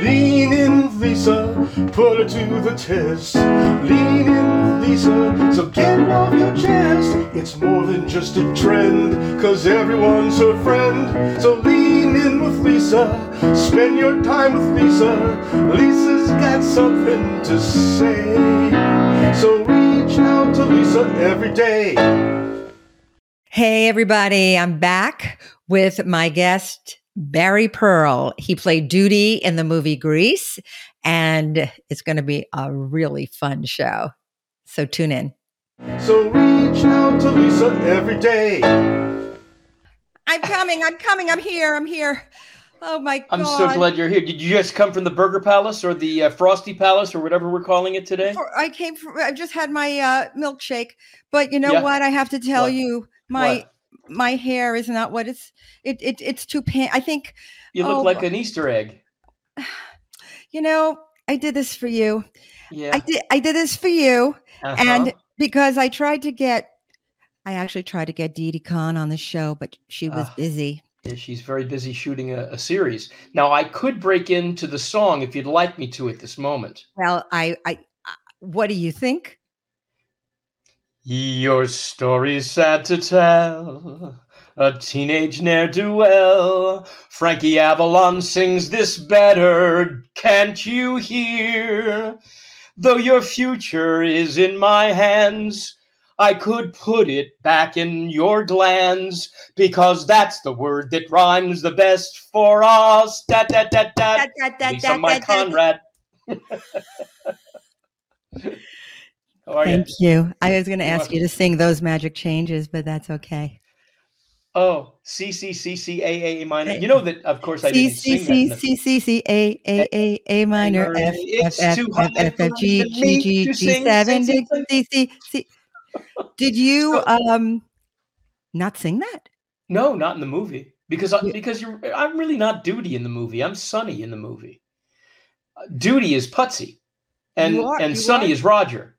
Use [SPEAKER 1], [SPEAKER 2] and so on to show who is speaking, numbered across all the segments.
[SPEAKER 1] Lean in Lisa, put her to the test. Lean in Lisa, so get it off your chest. It's more than just a trend, cause everyone's her friend. So lean in with Lisa, spend your time with Lisa. Lisa's got something to say. So reach out to Lisa every day.
[SPEAKER 2] Hey, everybody. I'm back with my guest, Barry Pearl. He played Doody in the movie Grease, and it's going to be a really fun show. So tune in.
[SPEAKER 1] So reach out to Lisa every day.
[SPEAKER 2] I'm coming. I'm coming. I'm here. I'm here. Oh my God.
[SPEAKER 3] I'm so glad you're here. Did you just come from the Burger Palace or the uh, Frosty Palace or whatever we're calling it today?
[SPEAKER 2] For- I came from, I just had my uh, milkshake, but you know
[SPEAKER 3] Yeah.
[SPEAKER 2] what? I have to tell
[SPEAKER 3] What?
[SPEAKER 2] you, my
[SPEAKER 3] What?
[SPEAKER 2] My hair is not what it's. It, it it's too pan. I think
[SPEAKER 3] You look
[SPEAKER 2] Oh.
[SPEAKER 3] like an Easter egg.
[SPEAKER 2] you know. I did this for you.
[SPEAKER 3] Yeah.
[SPEAKER 2] I did. I did this for you,
[SPEAKER 3] Uh-huh.
[SPEAKER 2] and because I tried to get, I actually tried to get Didi Conn on the show, but she was
[SPEAKER 3] Ah.
[SPEAKER 2] busy.
[SPEAKER 3] Yeah, she's very busy shooting a, a series. Now, I could break into the song if you'd like me to at this moment.
[SPEAKER 2] Well, I, I, I what do you think?
[SPEAKER 3] Your story's sad to tell. A teenage ne'er do well. Frankie Avalon sings this better. Can't you hear? Though your future is in my hands, I could put it back in your glands because that's the word that rhymes the best for us. Da da da da.
[SPEAKER 2] Da, da, da,
[SPEAKER 3] Lisa, my. Conrad. How are you?
[SPEAKER 2] Thank you. I was going to ask you to sing those magic changes, but that's okay.
[SPEAKER 3] Oh, C C C C A A minor. You know that, of course, I didn't
[SPEAKER 2] C
[SPEAKER 3] sing that. in
[SPEAKER 2] C C C C A A A A minor F F F F F G G G G seven
[SPEAKER 3] sing,
[SPEAKER 2] D
[SPEAKER 3] sing,
[SPEAKER 2] C C C. Did you um not sing that?
[SPEAKER 3] No, not in the movie because because you're. I'm really not Doody in the movie. I'm Sonny in the movie. Doody is Putsy, and and Sonny is Roger.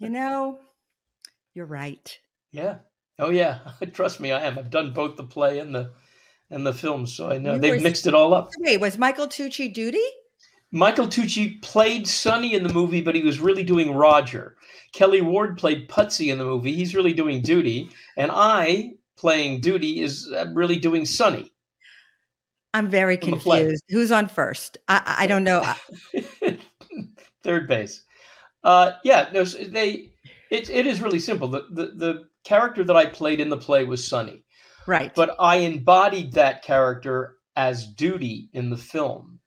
[SPEAKER 2] You know, you're right.
[SPEAKER 3] Yeah. Oh yeah. Trust me, I am. I've done both the play and the and the film, so I know
[SPEAKER 2] You
[SPEAKER 3] they've mixed it all up.
[SPEAKER 2] Wait, was Michael Tucci Doody?
[SPEAKER 3] Michael Tucci played Sonny in the movie, but he was really doing Roger. Kelly Ward played Putsy in the movie. He's really doing Doody, and I playing Doody is uh, really doing Sonny.
[SPEAKER 2] I'm very
[SPEAKER 3] From the play.
[SPEAKER 2] confused. Who's on first? I I don't know.
[SPEAKER 3] Third base. Uh, yeah, no, they. It, it is really simple. The, the the character that I played in the play was Sonny,
[SPEAKER 2] Right.
[SPEAKER 3] but I embodied that character as Doody in the film.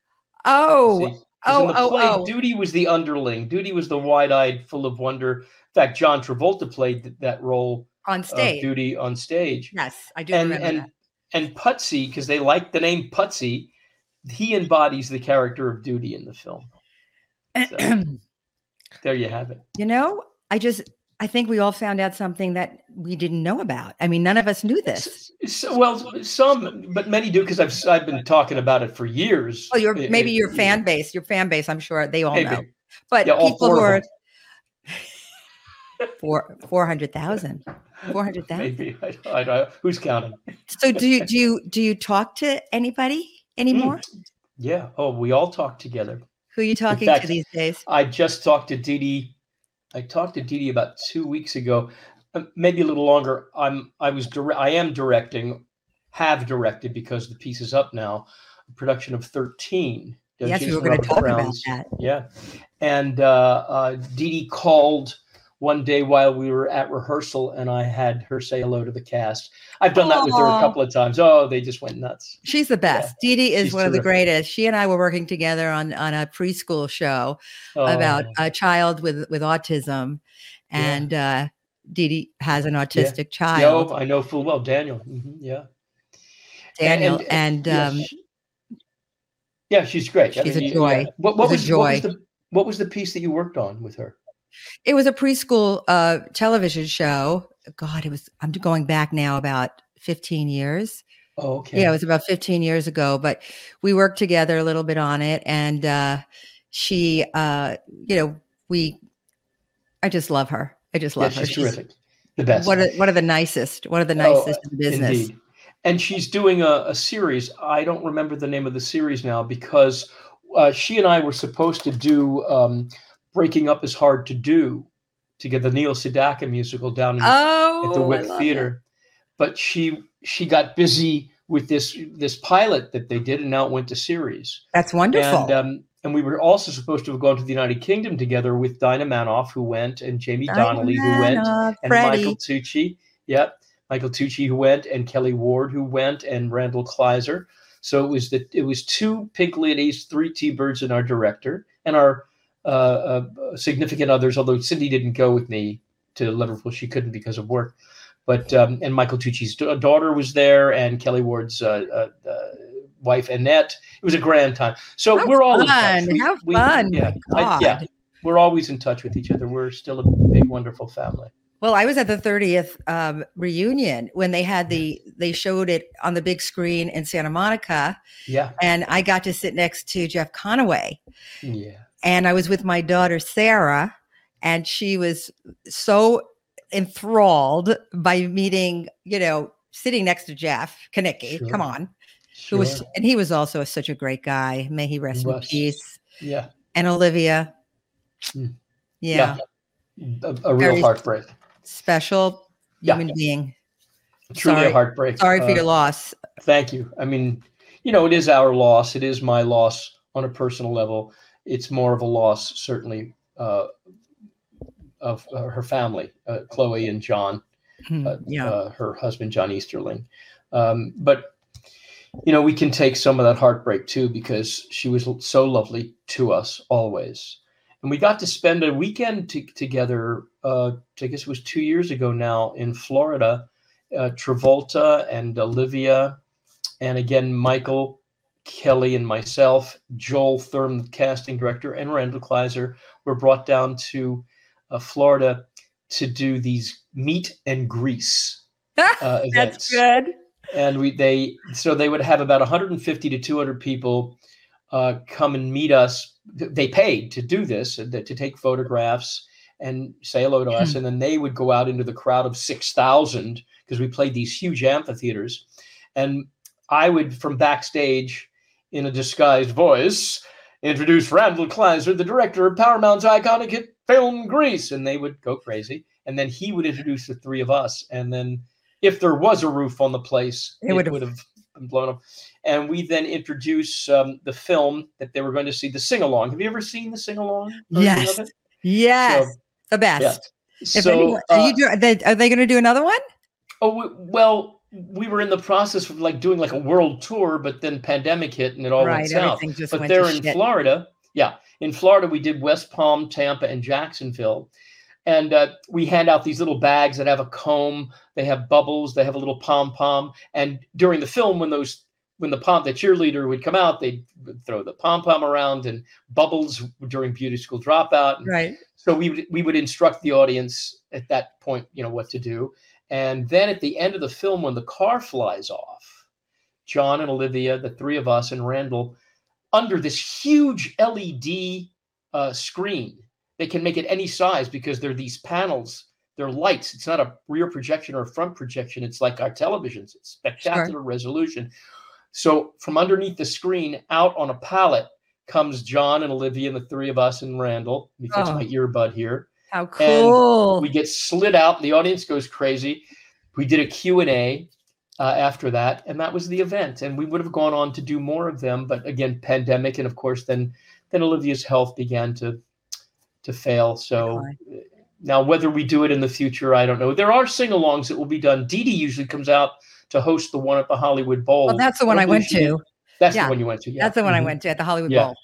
[SPEAKER 2] oh,
[SPEAKER 3] See?
[SPEAKER 2] oh,
[SPEAKER 3] in the
[SPEAKER 2] oh,
[SPEAKER 3] play,
[SPEAKER 2] oh.
[SPEAKER 3] Doody was the underling. Doody was the wide-eyed, full of wonder. In fact, John Travolta played th- that role
[SPEAKER 2] on stage.
[SPEAKER 3] Doody on stage.
[SPEAKER 2] Yes, I do
[SPEAKER 3] and
[SPEAKER 2] remember
[SPEAKER 3] and
[SPEAKER 2] that.
[SPEAKER 3] and Putsy, because they like the name Putsy, he embodies the character of Doody in the film. So, there you have it.
[SPEAKER 2] you know, I just I think we all found out something that we didn't know about. I mean, none of us knew this.
[SPEAKER 3] S- s- well, some, but many do because I've I've been talking about it for years.
[SPEAKER 2] Oh, your
[SPEAKER 3] It-
[SPEAKER 2] maybe
[SPEAKER 3] it-
[SPEAKER 2] your
[SPEAKER 3] you
[SPEAKER 2] fan base, your fan base. I'm sure they all
[SPEAKER 3] maybe.
[SPEAKER 2] know. But
[SPEAKER 3] Yeah,
[SPEAKER 2] people who are four four hundred thousand. Four hundred thousand.
[SPEAKER 3] Maybe I, I, don't- who's counting?
[SPEAKER 2] So do you do you do you talk to anybody hmm. anymore?
[SPEAKER 3] Yeah. Oh, we all talk together.
[SPEAKER 2] Who are you talking
[SPEAKER 3] fact,
[SPEAKER 2] to these days?
[SPEAKER 3] I just talked to Dee. I talked to Dee about two weeks ago, uh, maybe a little longer. I'm I was dire- I am directing, have directed because the piece is up now. A production of Thirteen.
[SPEAKER 2] Yes, we were going to talk about that.
[SPEAKER 3] Yeah, and uh, uh, Dee called one day while we were at rehearsal, and I had her say hello to the cast. I've done that with her a couple of times. Oh, they just went nuts.
[SPEAKER 2] She's the best. Didi is
[SPEAKER 3] she's
[SPEAKER 2] one of the greatest. She and I were working together on on a preschool show about
[SPEAKER 3] Oh,
[SPEAKER 2] a child with with autism,
[SPEAKER 3] Yeah.
[SPEAKER 2] and uh, Didi has an autistic
[SPEAKER 3] yeah,
[SPEAKER 2] child,
[SPEAKER 3] oh, I know full well. Daniel. Mhm, yeah.
[SPEAKER 2] Daniel,
[SPEAKER 3] and-
[SPEAKER 2] and,
[SPEAKER 3] yeah,
[SPEAKER 2] um,
[SPEAKER 3] yeah, she's great.
[SPEAKER 2] she's a joy.
[SPEAKER 3] yeah. What, what
[SPEAKER 2] She's a
[SPEAKER 3] was what was the what was the piece that you worked on with her?
[SPEAKER 2] It was a preschool uh, television show. God, it was. I'm going back now about 15 years.
[SPEAKER 3] Oh, okay.
[SPEAKER 2] Yeah, it was about 15 years ago, but we worked together a little bit on it. And uh, she, uh, you know, we, I just love her. I just
[SPEAKER 3] Yeah,
[SPEAKER 2] love her.
[SPEAKER 3] she's terrific. The best.
[SPEAKER 2] One of, one of the nicest, one of the
[SPEAKER 3] Oh,
[SPEAKER 2] nicest in business.
[SPEAKER 3] Indeed. and she's doing a, a series. I don't remember the name of the series now because uh, she and I were supposed to do um, "Breaking Up Is Hard to Do" to get the Neil Sedaka musical down in,
[SPEAKER 2] Oh,
[SPEAKER 3] at the
[SPEAKER 2] I
[SPEAKER 3] Wick Theater, but she she got busy with this this pilot that they did, and now it went to series.
[SPEAKER 2] That's wonderful.
[SPEAKER 3] And um, and we were also supposed to have gone to the United Kingdom together with Dinah Manoff, who went, and Jamie Donnelly, who went,
[SPEAKER 2] Diana,
[SPEAKER 3] and Michael Tucci. Yep, Michael Tucci who went, and Kelly Ward who went, and Randall Kleiser. So it was the it was two Pink Ladies, three T-Birds, and our director, and our uh, uh, significant others. Although Cindy didn't go with me to Liverpool, she couldn't because of work. But um, and Michael Tucci's da- daughter was there, and Kelly Ward's uh, uh, uh, wife Annette. It was a grand time. So
[SPEAKER 2] How
[SPEAKER 3] we're all in
[SPEAKER 2] fun.
[SPEAKER 3] touch.
[SPEAKER 2] How fun.
[SPEAKER 3] Yeah, I- yeah, we're always in touch with each other. We're still a big, wonderful family.
[SPEAKER 2] Well, I was at the 30th um, reunion when they had the they showed it on the big screen in Santa Monica,
[SPEAKER 3] Yeah,
[SPEAKER 2] and I got to sit next to Jeff Conaway,
[SPEAKER 3] yeah.
[SPEAKER 2] And I was with my daughter Sarah, and she was so enthralled by meeting, you know, sitting next to Jeff Conaway. Come
[SPEAKER 3] Sure.
[SPEAKER 2] on, who was, and he was also such a great guy. May he rest in peace.
[SPEAKER 3] Yeah,
[SPEAKER 2] And Olivia,
[SPEAKER 3] Mm.
[SPEAKER 2] yeah,
[SPEAKER 3] a, a real
[SPEAKER 2] Very-
[SPEAKER 3] heartbreak.
[SPEAKER 2] special
[SPEAKER 3] Yeah.
[SPEAKER 2] human being.
[SPEAKER 3] Truly
[SPEAKER 2] Sorry.
[SPEAKER 3] a heartbreak.
[SPEAKER 2] Sorry for
[SPEAKER 3] Uh,
[SPEAKER 2] your loss.
[SPEAKER 3] Thank you. I mean, you know, it is our loss. It is my loss on a personal level. It's more of a loss, certainly, uh, of uh, her family, uh, Chloe and John,
[SPEAKER 2] Hmm,
[SPEAKER 3] uh,
[SPEAKER 2] yeah.
[SPEAKER 3] uh, her husband, John Easterling. Um, but, you know, we can take some of that heartbreak too, because she was so lovely to us always. And we got to spend a weekend t- together, uh, I guess it was two years ago now in Florida. Uh, Travolta and Olivia, and again, Michael, Kelly, and myself, Joel Thurm, the casting director, and Randall Kleiser were brought down to uh, Florida to do these meet and grease uh, events
[SPEAKER 2] That's good.
[SPEAKER 3] and we they so they would have about 150 to 200 people uh, come and meet us. They paid to do this uh, to take photographs and say hello to us, and then they would go out into the crowd of 6,000 because we played these huge amphitheaters, and I would from backstage in a disguised voice introduce Randall Kleiser, the director of Paramount's iconic hit film Grease, and they would go crazy, and then he would introduce the three of us, and then if there was a roof on the place,
[SPEAKER 2] It
[SPEAKER 3] it,
[SPEAKER 2] would've-
[SPEAKER 3] been blown up. And we then introduce um, the film that they were going to see, the sing along. Have you ever seen the sing along?
[SPEAKER 2] Yes. Yes.
[SPEAKER 3] So,
[SPEAKER 2] the best.
[SPEAKER 3] yeah. So,
[SPEAKER 2] anyone, are
[SPEAKER 3] uh,
[SPEAKER 2] you do, are they, they going to do another one?
[SPEAKER 3] oh well, we were in the process of like doing like a world tour, but then pandemic hit and it all
[SPEAKER 2] right.
[SPEAKER 3] went south. But
[SPEAKER 2] went
[SPEAKER 3] they're in
[SPEAKER 2] shit.
[SPEAKER 3] Florida. Yeah, in Florida, we did West Palm, Tampa, and Jacksonville. And uh, we hand out these little bags that have a comb. They have bubbles. They have a little pom pom. And during the film, when those when the pom the cheerleader would come out, they'd throw the pom pom around and bubbles during beauty school dropout. And
[SPEAKER 2] Right.
[SPEAKER 3] so we would we would instruct the audience at that point, you know, what to do. And then at the end of the film, when the car flies off, John and Olivia, the three of us, and Randall, under this huge LED uh, screen, they can make it any size because they're these panels. They're lights. It's not a rear projection or a front projection. It's like our televisions. It's spectacular resolution. So from underneath the screen, out on a pallet, comes John and Olivia and the three of us and Randall. Let me fix
[SPEAKER 2] Oh.
[SPEAKER 3] my earbud here.
[SPEAKER 2] How cool.
[SPEAKER 3] We get slid out. The audience goes crazy. We did a Q&A uh, after that, and that was the event. And we would have gone on to do more of them, but again, pandemic, and of course, then then Olivia's health began to to fail. So
[SPEAKER 2] Decline.
[SPEAKER 3] now, whether we do it in the future, I don't know. There are sing-alongs that will be done. Didi usually comes out to host the one at the Hollywood Bowl.
[SPEAKER 2] well, that's the one I went
[SPEAKER 3] she did.
[SPEAKER 2] to.
[SPEAKER 3] That's
[SPEAKER 2] Yeah.
[SPEAKER 3] the one you went to. Yeah.
[SPEAKER 2] That's the one I
[SPEAKER 3] Mhm.
[SPEAKER 2] went to at the Hollywood
[SPEAKER 3] Yeah.
[SPEAKER 2] Bowl.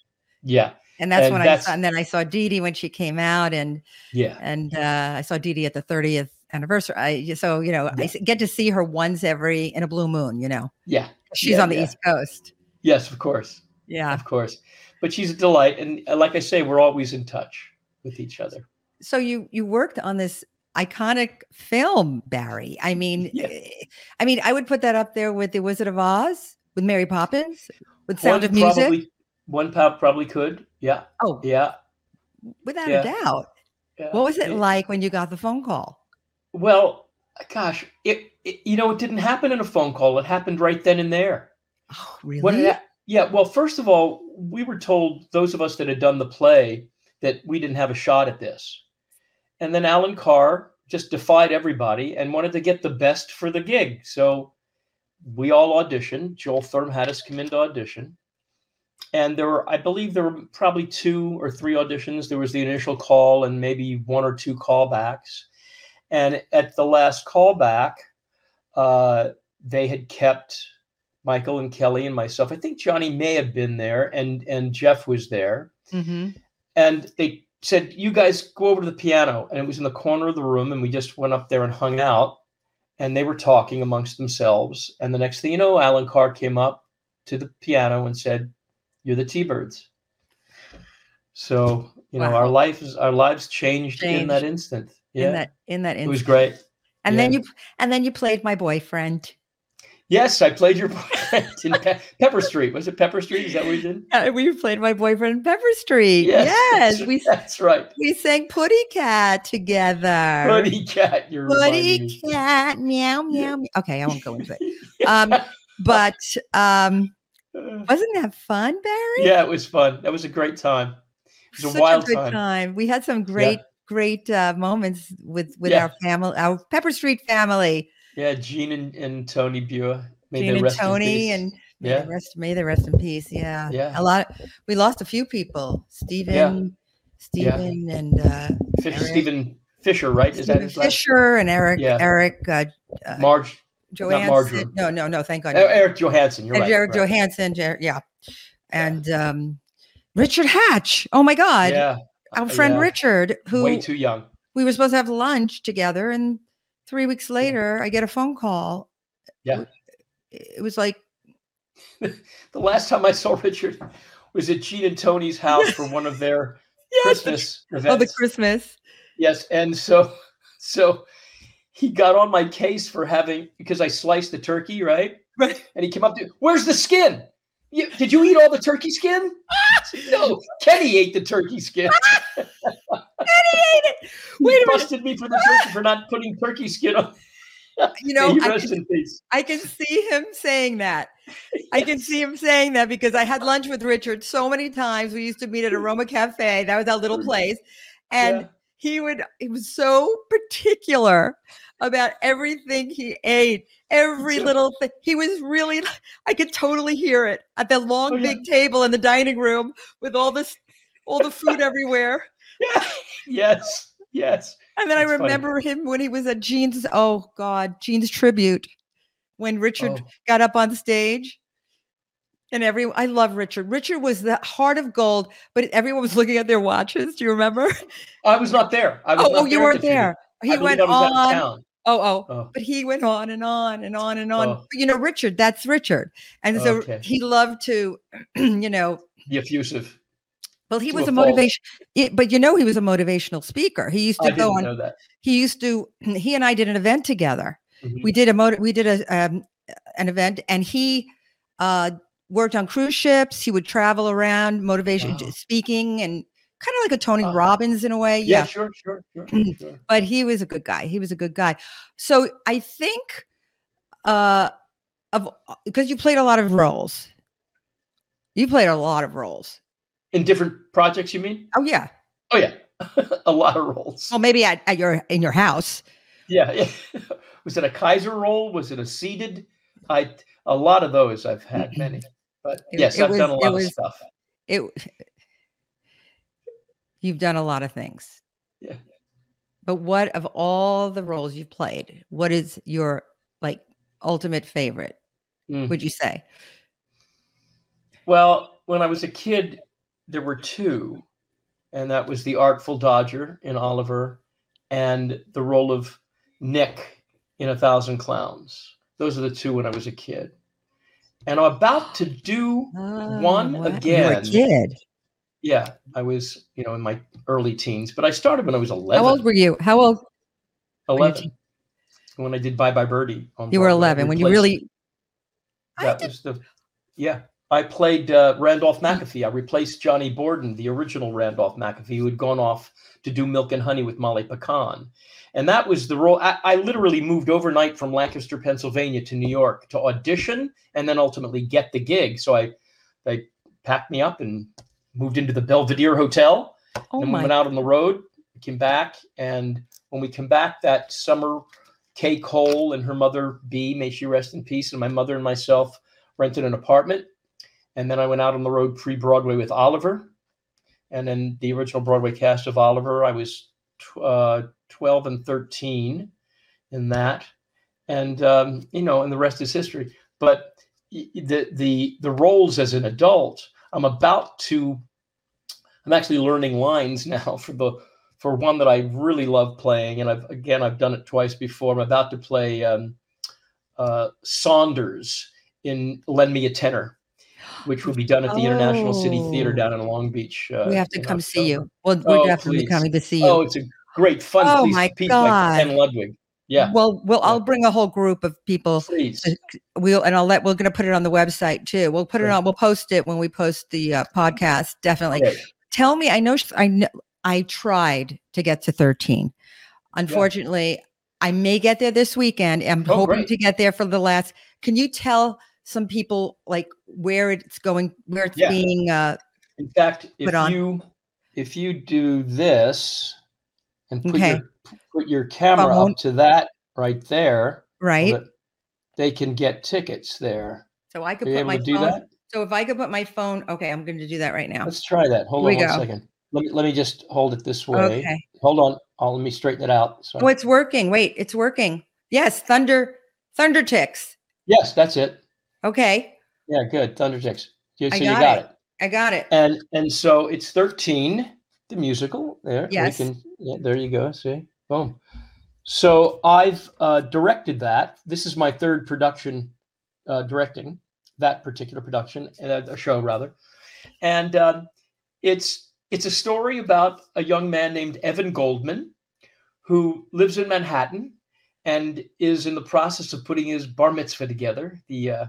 [SPEAKER 3] Yeah.
[SPEAKER 2] And that's
[SPEAKER 3] And
[SPEAKER 2] when I saw, and then I saw Didi when she came out, and
[SPEAKER 3] Yeah.
[SPEAKER 2] and uh, I saw Didi at the 30th anniversary. I, so you know, I
[SPEAKER 3] Yeah.
[SPEAKER 2] s- get to see her once every in a blue moon. You know,
[SPEAKER 3] Yeah.
[SPEAKER 2] she's
[SPEAKER 3] Yeah,
[SPEAKER 2] on the
[SPEAKER 3] yeah.
[SPEAKER 2] East Coast.
[SPEAKER 3] Yes, of course.
[SPEAKER 2] Yeah.
[SPEAKER 3] Of course. But she's a delight. And uh, like I say, we're always in touch with each other.
[SPEAKER 2] So you you worked on this iconic film, Barry. I mean,
[SPEAKER 3] Yeah.
[SPEAKER 2] eh, I mean, I would put that up there with The Wizard of Oz, with Mary Poppins, with Sound of Music.
[SPEAKER 3] One pop probably could. Yeah.
[SPEAKER 2] Oh,
[SPEAKER 3] Yeah.
[SPEAKER 2] without
[SPEAKER 3] yeah.
[SPEAKER 2] a doubt.
[SPEAKER 3] yeah.
[SPEAKER 2] What was it like when you got the phone call?
[SPEAKER 3] Well, gosh, it, it you know it didn't happen in a phone call. It happened right then and there.
[SPEAKER 2] Oh, really?
[SPEAKER 3] What ha- yeah, well, first of all, we were told those of us that had done the play that we didn't have a shot at this. And then Allan Carr just defied everybody and wanted to get the best for the gig. So we all auditioned. Joel Thurm had us come in to audition. And there were, I believe, there were probably two or three auditions. There was the initial call and maybe one or two callbacks. And at the last callback, uh, they had kept Michael and Kelly and myself. I think Johnny may have been there, and and Jeff was there.
[SPEAKER 2] Mhm.
[SPEAKER 3] And they said, "You guys go over to the piano." And it was in the corner of the room, and we just went up there and hung out. And they were talking amongst themselves. And the next thing you know, Allan Carr came up to the piano and said, "You're the T-Birds." So you know,
[SPEAKER 2] Wow.
[SPEAKER 3] our lives our lives changed, in that instant. Yeah,
[SPEAKER 2] In that in that
[SPEAKER 3] it was great.
[SPEAKER 2] And then you and then you played my boyfriend.
[SPEAKER 3] Yes, I played your boyfriend in Pe- Pepper Street. Was it Pepper Street? Is that what you did?
[SPEAKER 2] Uh, we played my boyfriend in Pepper Street. Yes,
[SPEAKER 3] that's,
[SPEAKER 2] we
[SPEAKER 3] that's right.
[SPEAKER 2] we sang Putty Cat together.
[SPEAKER 3] Putty cat. You're
[SPEAKER 2] Putty cat, meow meow. meow. Okay, I won't go into it. Um, but um, wasn't that fun, Barry?
[SPEAKER 3] yeah, it was fun. That was a great time. It was a
[SPEAKER 2] Such
[SPEAKER 3] wild
[SPEAKER 2] good
[SPEAKER 3] time.
[SPEAKER 2] time. We had some great, great uh, moments with with
[SPEAKER 3] Yeah.
[SPEAKER 2] our family, our Pepper Street family,
[SPEAKER 3] Yeah, Gene and, and Tony Bua. May
[SPEAKER 2] Gene and Tony, and may
[SPEAKER 3] yeah,
[SPEAKER 2] the rest, may they rest in peace. Yeah,
[SPEAKER 3] Yeah.
[SPEAKER 2] A lot. We lost a few people. Stephen, yeah. Stephen, and uh,
[SPEAKER 3] Fish, Stephen Fisher, right? Is that
[SPEAKER 2] Stephen
[SPEAKER 3] his last?
[SPEAKER 2] Fisher and Eric,
[SPEAKER 3] Yeah.
[SPEAKER 2] Eric uh, uh,
[SPEAKER 3] Marge,
[SPEAKER 2] Johansson. No, no, no. Thank God.
[SPEAKER 3] oh, Eric Johansson. You're
[SPEAKER 2] and
[SPEAKER 3] right.
[SPEAKER 2] Eric
[SPEAKER 3] right.
[SPEAKER 2] Johansson. Yeah, and um, Richard Hatch. Oh my God,
[SPEAKER 3] Yeah,
[SPEAKER 2] our uh, friend
[SPEAKER 3] yeah.
[SPEAKER 2] Richard, who
[SPEAKER 3] way too young.
[SPEAKER 2] we were supposed to have lunch together, and three weeks later, I get a phone call.
[SPEAKER 3] Yeah.
[SPEAKER 2] It was like,
[SPEAKER 3] The last time I saw Richard was at Gene and Tony's house for one of their
[SPEAKER 2] yes,
[SPEAKER 3] Christmas
[SPEAKER 2] oh,
[SPEAKER 3] events.
[SPEAKER 2] the Christmas.
[SPEAKER 3] Yes, and so so he got on my case for having because I sliced the turkey, right?
[SPEAKER 2] Right.
[SPEAKER 3] And he came up to, "Where's the skin? You, did you eat all the turkey skin?" No, Kenny ate the turkey skin. Kenny ate it.
[SPEAKER 2] Wait a
[SPEAKER 3] He
[SPEAKER 2] minute.
[SPEAKER 3] busted me for the turkey for not putting turkey skin on.
[SPEAKER 2] You know, I can. I can see him saying that. I can see him saying that because I had lunch with Richard so many times. We used to meet at Aroma Cafe. That was our little mm. place. And
[SPEAKER 3] Yeah.
[SPEAKER 2] he would he was so particular about everything he ate oh,
[SPEAKER 3] every
[SPEAKER 2] little thing he was really i could totally hear it at the oh, long
[SPEAKER 3] Oh, yeah.
[SPEAKER 2] big table in the dining room with all this all the food everywhere
[SPEAKER 3] Yeah. Yes, yes.
[SPEAKER 2] and then i
[SPEAKER 3] That's funny.
[SPEAKER 2] remember him when he was at gene's oh god gene's tribute when richard
[SPEAKER 3] Oh,
[SPEAKER 2] got up on stage and every i love richard richard was the heart of gold but everyone was looking at their watches do you remember
[SPEAKER 3] I was not there. I was
[SPEAKER 2] oh, oh you weren't
[SPEAKER 3] the
[SPEAKER 2] there he
[SPEAKER 3] I
[SPEAKER 2] went
[SPEAKER 3] I was out of
[SPEAKER 2] on. Oh, oh,
[SPEAKER 3] Oh,
[SPEAKER 2] but he went on and on and on and on.
[SPEAKER 3] Oh.
[SPEAKER 2] You know, Richard, that's Richard. And so
[SPEAKER 3] Okay.
[SPEAKER 2] he loved to, you know,
[SPEAKER 3] the effusive.
[SPEAKER 2] well, he was
[SPEAKER 3] a
[SPEAKER 2] a motivation, yeah, but you know, he was a motivational speaker. He used
[SPEAKER 3] I
[SPEAKER 2] to go
[SPEAKER 3] didn't
[SPEAKER 2] on, he used to, he and I did an event together.
[SPEAKER 3] Mhm.
[SPEAKER 2] We did a motiv- we did a, um, an event and he, uh, worked on cruise ships. He would travel around motivation
[SPEAKER 3] Wow.
[SPEAKER 2] speaking and kind of like a Tony
[SPEAKER 3] Wow.
[SPEAKER 2] Robbins in a way.
[SPEAKER 3] Yeah,
[SPEAKER 2] yeah.
[SPEAKER 3] sure, sure, sure, mm. sure.
[SPEAKER 2] but he was a good guy. He was a good guy. So I think uh of uh, because you played a lot of roles. You played a lot of roles.
[SPEAKER 3] In different projects, you mean?
[SPEAKER 2] Oh yeah.
[SPEAKER 3] Oh yeah, a lot of roles.
[SPEAKER 2] Well, maybe at, at your in your house.
[SPEAKER 3] Yeah, yeah. Was it a Kaiser role? Was it a seated? I a lot of those I've had many. But
[SPEAKER 2] It-
[SPEAKER 3] yes,
[SPEAKER 2] it
[SPEAKER 3] I've
[SPEAKER 2] was-
[SPEAKER 3] done a lot
[SPEAKER 2] was-
[SPEAKER 3] of stuff.
[SPEAKER 2] It you've done a lot of things.
[SPEAKER 3] Yeah.
[SPEAKER 2] But what of all the roles you've played, what is your like ultimate favorite?
[SPEAKER 3] Mm.
[SPEAKER 2] Would you say?
[SPEAKER 3] Well, when I was a kid, there were two, and that was the Artful Dodger in Oliver, and the role of Nick in A Thousand Clowns. Those are the two when I was a kid. And I'm about to do One
[SPEAKER 2] Oh, wow. You were a
[SPEAKER 3] again.
[SPEAKER 2] kid.
[SPEAKER 3] Yeah, I was, you know, in my early teens, but I started when I was 11.
[SPEAKER 2] How old were you? How old? were you
[SPEAKER 3] 11. When I did Bye Bye Birdie. On
[SPEAKER 2] You were 11 when you really I
[SPEAKER 3] That
[SPEAKER 2] did
[SPEAKER 3] was the, yeah. I played uh, Randolph MacAfee. I replaced Johnny Borden, the original Randolph MacAfee, who had gone off to do Milk and Honey with Molly Picon. And that was the role. I, I, literally moved overnight from Lancaster, Pennsylvania to New York to audition and then ultimately get the gig. So I, they packed me up and moved into the Belvedere Hotel
[SPEAKER 2] Oh
[SPEAKER 3] and
[SPEAKER 2] my.
[SPEAKER 3] went out on the road, came back. And when we came back that summer, Kay Cole and her mother, B, may she rest in peace, and my mother and myself rented an apartment. And then I went out on the road pre Broadway with Oliver. And then the original Broadway cast of Oliver, I was tw- uh, 12 and 13 in that. And, um, you know, and the rest is history. But the, the, the roles as an adult, I'm about to, I'm actually learning lines now for the, for one that I really love playing. And I've, again, I've done it twice before. I'm about to play um, uh, Saunders in Lend Me a Tenor, which will be done at the International City Theater
[SPEAKER 2] Oh.
[SPEAKER 3] down in Long Beach. Uh,
[SPEAKER 2] we have to come see you. Well, we're
[SPEAKER 3] Oh,
[SPEAKER 2] definitely
[SPEAKER 3] please.
[SPEAKER 2] coming to see you.
[SPEAKER 3] Oh, it's a great fun
[SPEAKER 2] Oh,
[SPEAKER 3] piece,
[SPEAKER 2] my
[SPEAKER 3] piece by
[SPEAKER 2] God.
[SPEAKER 3] Ken Ludwig. Yeah,
[SPEAKER 2] Well, we'll I'll bring a whole group of people.
[SPEAKER 3] please.
[SPEAKER 2] We'll and I'll let we're going to put it on the website too. We'll put it on. We'll post it when we post the uh, podcast. Definitely. Tell me. I know. I know. I tried to get to thirteen. Unfortunately, I may get there this weekend. I'm
[SPEAKER 3] Oh,
[SPEAKER 2] hoping
[SPEAKER 3] great.
[SPEAKER 2] to get there for the last. Can you tell some people like where it's going, where it's
[SPEAKER 3] Yeah.
[SPEAKER 2] being? Uh,
[SPEAKER 3] In fact, if
[SPEAKER 2] Put on.
[SPEAKER 3] you if you do this and put
[SPEAKER 2] Okay.
[SPEAKER 3] your put your camera
[SPEAKER 2] Phone.
[SPEAKER 3] up to that right there,
[SPEAKER 2] right.
[SPEAKER 3] that they can get tickets there.
[SPEAKER 2] So I could
[SPEAKER 3] Are you
[SPEAKER 2] put
[SPEAKER 3] able
[SPEAKER 2] my
[SPEAKER 3] to do
[SPEAKER 2] phone.
[SPEAKER 3] that?
[SPEAKER 2] So if I could put my phone. Okay, I'm going to do that right now.
[SPEAKER 3] Let's try that. Hold
[SPEAKER 2] Here
[SPEAKER 3] on
[SPEAKER 2] we
[SPEAKER 3] one
[SPEAKER 2] go.
[SPEAKER 3] second. Let me let me just hold it this way.
[SPEAKER 2] Okay.
[SPEAKER 3] Hold on. I'll let me straighten it out. So
[SPEAKER 2] Oh, it's working. Wait, it's working. Yes, thunder, ThunderTix.
[SPEAKER 3] yes, that's it.
[SPEAKER 2] Okay,
[SPEAKER 3] Yeah, good. ThunderTix. You,
[SPEAKER 2] I
[SPEAKER 3] so you
[SPEAKER 2] got
[SPEAKER 3] got
[SPEAKER 2] it.
[SPEAKER 3] it.
[SPEAKER 2] I got it.
[SPEAKER 3] And and so it's 13, the musical. There. we
[SPEAKER 2] Yes.
[SPEAKER 3] can- yeah, there you go. See? Boom. So I've uh, directed that. This is my third production uh, directing that particular production, uh, a show rather. And um, it's it's a story about a young man named Evan Goldman who lives in Manhattan and is in the process of putting his bar mitzvah together. The uh,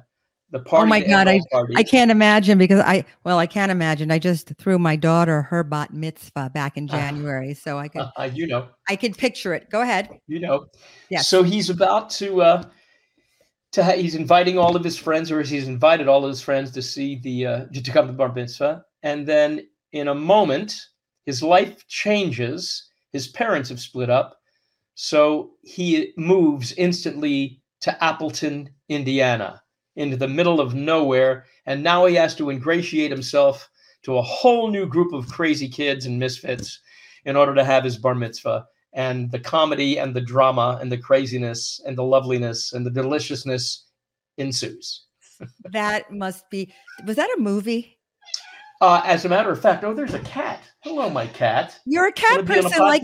[SPEAKER 3] the party.
[SPEAKER 2] Oh my God,
[SPEAKER 3] parties.
[SPEAKER 2] I can't imagine because I well, I can't imagine. I just threw my daughter her bat mitzvah back in. January, so I could
[SPEAKER 3] Uh, you know.
[SPEAKER 2] I could picture it. Go ahead.
[SPEAKER 3] you know.
[SPEAKER 2] yeah.
[SPEAKER 3] So he's about to uh to ha- he's inviting all of his friends, or he's invited all of his friends to see the uh to come to the bar mitzvah, and then in a moment, his life changes. His parents have split up, so he moves instantly to Appleton, Indiana, into the middle of nowhere, and now he has to ingratiate himself to a whole new group of crazy kids and misfits in order to have his bar mitzvah and the comedy and the drama and the craziness and the loveliness and the deliciousness ensues.
[SPEAKER 2] That must be. Was that a movie?
[SPEAKER 3] Uh, as a matter of fact, oh, there's a cat. Hello, my cat.
[SPEAKER 2] You're a cat
[SPEAKER 3] Wanna be on a
[SPEAKER 2] person, like.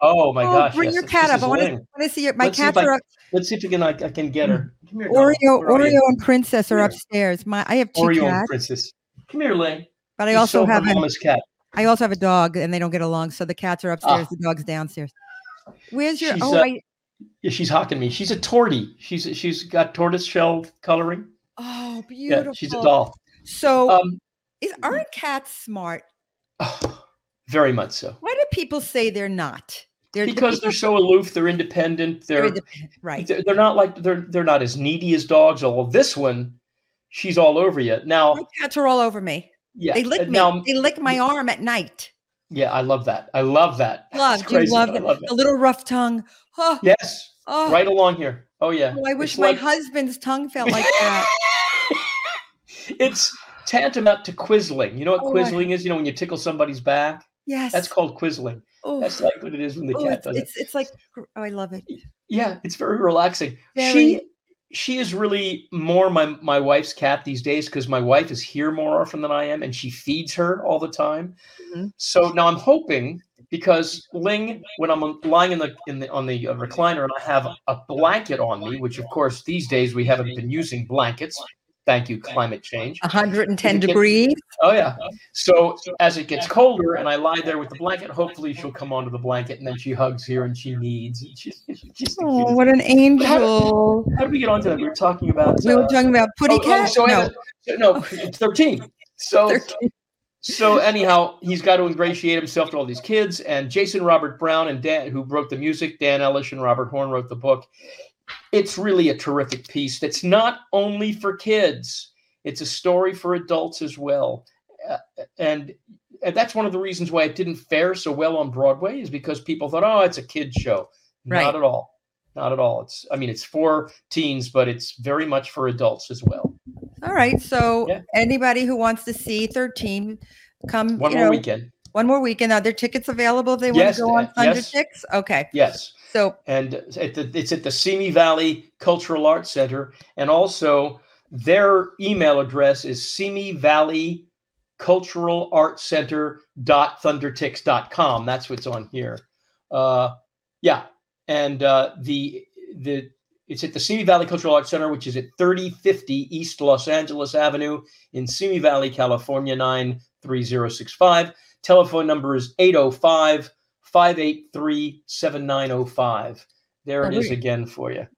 [SPEAKER 3] Oh my
[SPEAKER 2] oh,
[SPEAKER 3] gosh!
[SPEAKER 2] bring
[SPEAKER 3] yes,
[SPEAKER 2] your
[SPEAKER 3] this
[SPEAKER 2] cat up. I want to, want to see your. My
[SPEAKER 3] Let's see if
[SPEAKER 2] cats
[SPEAKER 3] I-
[SPEAKER 2] are up.
[SPEAKER 3] Let's see if we can I, I can get her. Come here,
[SPEAKER 2] Oreo,
[SPEAKER 3] darling. Where are
[SPEAKER 2] Oreo,
[SPEAKER 3] you?
[SPEAKER 2] and Princess are upstairs. My I have two
[SPEAKER 3] Oreo and princess. Come here, Ling.
[SPEAKER 2] but I
[SPEAKER 3] She's
[SPEAKER 2] also
[SPEAKER 3] so
[SPEAKER 2] have a,
[SPEAKER 3] cat.
[SPEAKER 2] I also have a dog, and they don't get along. So the cats are upstairs,
[SPEAKER 3] Ah.
[SPEAKER 2] the dog's downstairs. Where's your?
[SPEAKER 3] She's,
[SPEAKER 2] oh,
[SPEAKER 3] uh,
[SPEAKER 2] I,
[SPEAKER 3] Yeah, she's hawking me. She's a tortie. She's she's got tortoise shell coloring.
[SPEAKER 2] oh, beautiful.
[SPEAKER 3] Yeah, she's a doll.
[SPEAKER 2] So,
[SPEAKER 3] Um,
[SPEAKER 2] is, aren't cats smart?
[SPEAKER 3] very much so.
[SPEAKER 2] Why do people say they're not? They're the
[SPEAKER 3] Because they're so aloof, they're independent.
[SPEAKER 2] they're
[SPEAKER 3] They're
[SPEAKER 2] right.
[SPEAKER 3] they're, not like they're they're not as needy as dogs. Although this one, she's all over you. Now,
[SPEAKER 2] My cats are all over me.
[SPEAKER 3] yeah,
[SPEAKER 2] They lick me.
[SPEAKER 3] Now,
[SPEAKER 2] they lick my arm at night.
[SPEAKER 3] yeah, I love that. I love that.
[SPEAKER 2] Love,
[SPEAKER 3] It's
[SPEAKER 2] do you love
[SPEAKER 3] love
[SPEAKER 2] The
[SPEAKER 3] that.
[SPEAKER 2] little rough tongue. Oh,
[SPEAKER 3] Yes,
[SPEAKER 2] oh,
[SPEAKER 3] right along here. Oh yeah.
[SPEAKER 2] oh, I wish
[SPEAKER 3] It's
[SPEAKER 2] my
[SPEAKER 3] like-
[SPEAKER 2] husband's tongue felt like that.
[SPEAKER 3] it's tantamount to quizzling. You know what
[SPEAKER 2] Oh,
[SPEAKER 3] quizzling is? You know when you tickle somebody's back.
[SPEAKER 2] Yes.
[SPEAKER 3] That's called quizzling.
[SPEAKER 2] oh,
[SPEAKER 3] That's like what it is when the cat
[SPEAKER 2] it's,
[SPEAKER 3] does it.
[SPEAKER 2] it's like oh, I love it.
[SPEAKER 3] Yeah, it's very relaxing.
[SPEAKER 2] Very.
[SPEAKER 3] She she is really more my my wife's cat these days because my wife is here more often than I am, and she feeds her all the time.
[SPEAKER 2] Mhm.
[SPEAKER 3] So now I'm hoping because Ling, when I'm lying in the in the on the uh, recliner and I have a blanket on me, which of course these days we haven't been using blankets. Thank you, climate change.
[SPEAKER 2] 110
[SPEAKER 3] Get-
[SPEAKER 2] degrees.
[SPEAKER 3] Oh yeah. So as it gets colder and I lie there with the blanket, hopefully she'll come onto the blanket and then she hugs here and she needs. and She's, she's
[SPEAKER 2] Oh, what an angel.
[SPEAKER 3] How did we get onto that? We were talking about.
[SPEAKER 2] We were
[SPEAKER 3] uh,
[SPEAKER 2] talking about Putty
[SPEAKER 3] oh, oh, so
[SPEAKER 2] no,
[SPEAKER 3] anyway- no, it's thirteen. So
[SPEAKER 2] 13.
[SPEAKER 3] so anyhow, he's got to ingratiate himself to all these kids. And Jason Robert Brown and Dan, who wrote the music, Dan Elish and Robert Horn wrote the book. It's really a terrific piece. That's not only for kids; it's a story for adults as well. Uh, and and that's one of the reasons why it didn't fare so well on Broadway is because people thought, oh, it's a kids show.
[SPEAKER 2] Right.
[SPEAKER 3] Not at all. Not at all. It's I mean, it's for teens, but it's very much for adults as well.
[SPEAKER 2] All right. So
[SPEAKER 3] Yeah.
[SPEAKER 2] anybody who wants to see 13, come.
[SPEAKER 3] One more
[SPEAKER 2] know,
[SPEAKER 3] weekend.
[SPEAKER 2] One more weekend. Are there tickets available if they want to go on Thunder
[SPEAKER 3] yes.
[SPEAKER 2] Chicks? Okay.
[SPEAKER 3] Yes.
[SPEAKER 2] So
[SPEAKER 3] and at the, it's at the Simi Valley Cultural Arts Center, and also their email address is Simi Valley Cultural Arts Center dot thundertix.com. That's what's on here. Uh, yeah, and uh, the the it's at the Simi Valley Cultural Arts Center, which is at 3050 East Los Angeles Avenue in Simi Valley, California 93065. Telephone number is 805 583 7905. There
[SPEAKER 2] Oh,
[SPEAKER 3] it is again for you. Boom,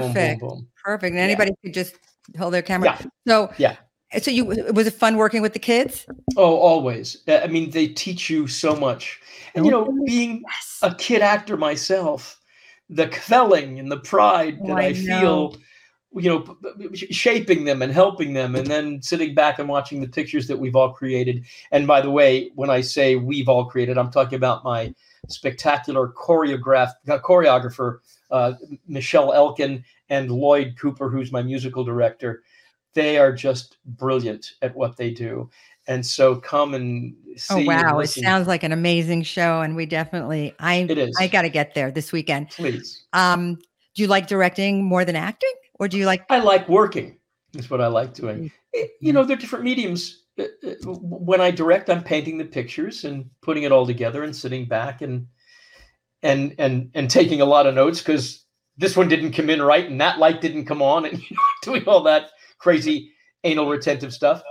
[SPEAKER 3] boom,
[SPEAKER 2] perfect.
[SPEAKER 3] boom.
[SPEAKER 2] Perfect. And anybody could just hold their camera.
[SPEAKER 3] Yeah.
[SPEAKER 2] So
[SPEAKER 3] Yeah.
[SPEAKER 2] So you was it fun working with the kids?
[SPEAKER 3] Oh, always. I mean, they teach you so much. And, you know,
[SPEAKER 2] oh,
[SPEAKER 3] being
[SPEAKER 2] Yes.
[SPEAKER 3] a kid actor myself, the quelling and the pride
[SPEAKER 2] Oh,
[SPEAKER 3] that
[SPEAKER 2] I
[SPEAKER 3] I, feel, you know, shaping them and helping them, and then sitting back and watching the pictures that we've all created. And by the way, when I say we've all created, I'm talking about my spectacular choreograph, uh, choreographer, uh, Michelle Elkin and Lloyd Cooper, who's my musical director. They are just brilliant at what they do. And so come and see.
[SPEAKER 2] Oh wow, it sounds like an amazing show, and we definitely I I got to get there this weekend.
[SPEAKER 3] Please.
[SPEAKER 2] Um, do you like directing more than acting, or do you like?
[SPEAKER 3] I like working. Is what I like doing.
[SPEAKER 2] Mm.
[SPEAKER 3] It- you know, they're different mediums. Uh, uh, When I direct, I'm painting the pictures and putting it all together and sitting back and and and and taking a lot of notes because this one didn't come in right and that light didn't come on and you know, doing all that crazy anal retentive stuff.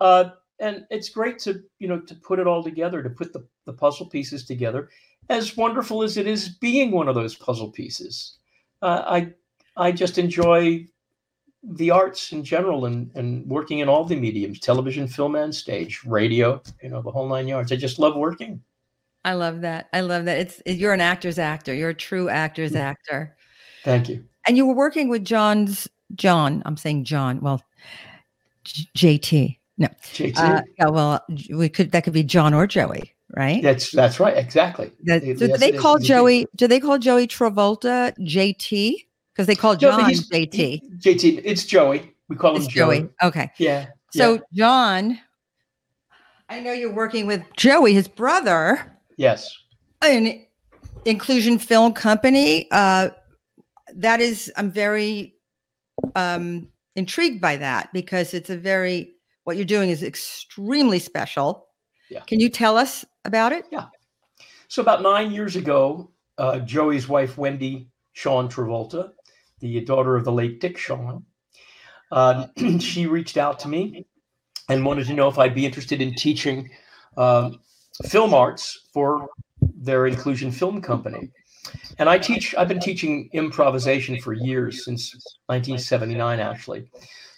[SPEAKER 3] Uh, and it's great to you know to put it all together, to put the, the puzzle pieces together. As wonderful as it is being one of those puzzle pieces, uh, I I just enjoy the arts in general and, and working in all the mediums television film and stage radio you know the whole nine yards i just love working
[SPEAKER 2] I love that. I love that. It's you're an actor's actor. You're a true actor's actor,
[SPEAKER 3] thank you
[SPEAKER 2] and you were working with John's John. I'm saying John. Well, J- JT. No.
[SPEAKER 3] JT.
[SPEAKER 2] Uh, yeah. Well, we could that could be John or Joey, right?
[SPEAKER 3] that's that's right exactly
[SPEAKER 2] That-
[SPEAKER 3] Yes,
[SPEAKER 2] do
[SPEAKER 3] it
[SPEAKER 2] they call. Joey? Do they call Joey Travolta JT? Because they call
[SPEAKER 3] No,
[SPEAKER 2] John
[SPEAKER 3] he's-
[SPEAKER 2] JT.
[SPEAKER 3] jt it's joey we call him joey,
[SPEAKER 2] Joey. Okay.
[SPEAKER 3] yeah
[SPEAKER 2] So
[SPEAKER 3] yeah.
[SPEAKER 2] John, I know you're working with Joey, his brother,
[SPEAKER 3] yes
[SPEAKER 2] an inclusion film company. Uh, that is, I'm very um, intrigued by that because it's a very what you're doing is extremely special.
[SPEAKER 3] Yeah.
[SPEAKER 2] Can you tell us about it? Yeah.
[SPEAKER 3] So about nine years ago, uh, Joey's wife Wendy Shawn Travolta, the daughter of the late Dick Shawn, uh, she reached out to me and wanted to know if I'd be interested in teaching um, film arts for their inclusion film company. And I teach. I've been teaching improvisation for years since 1979, actually.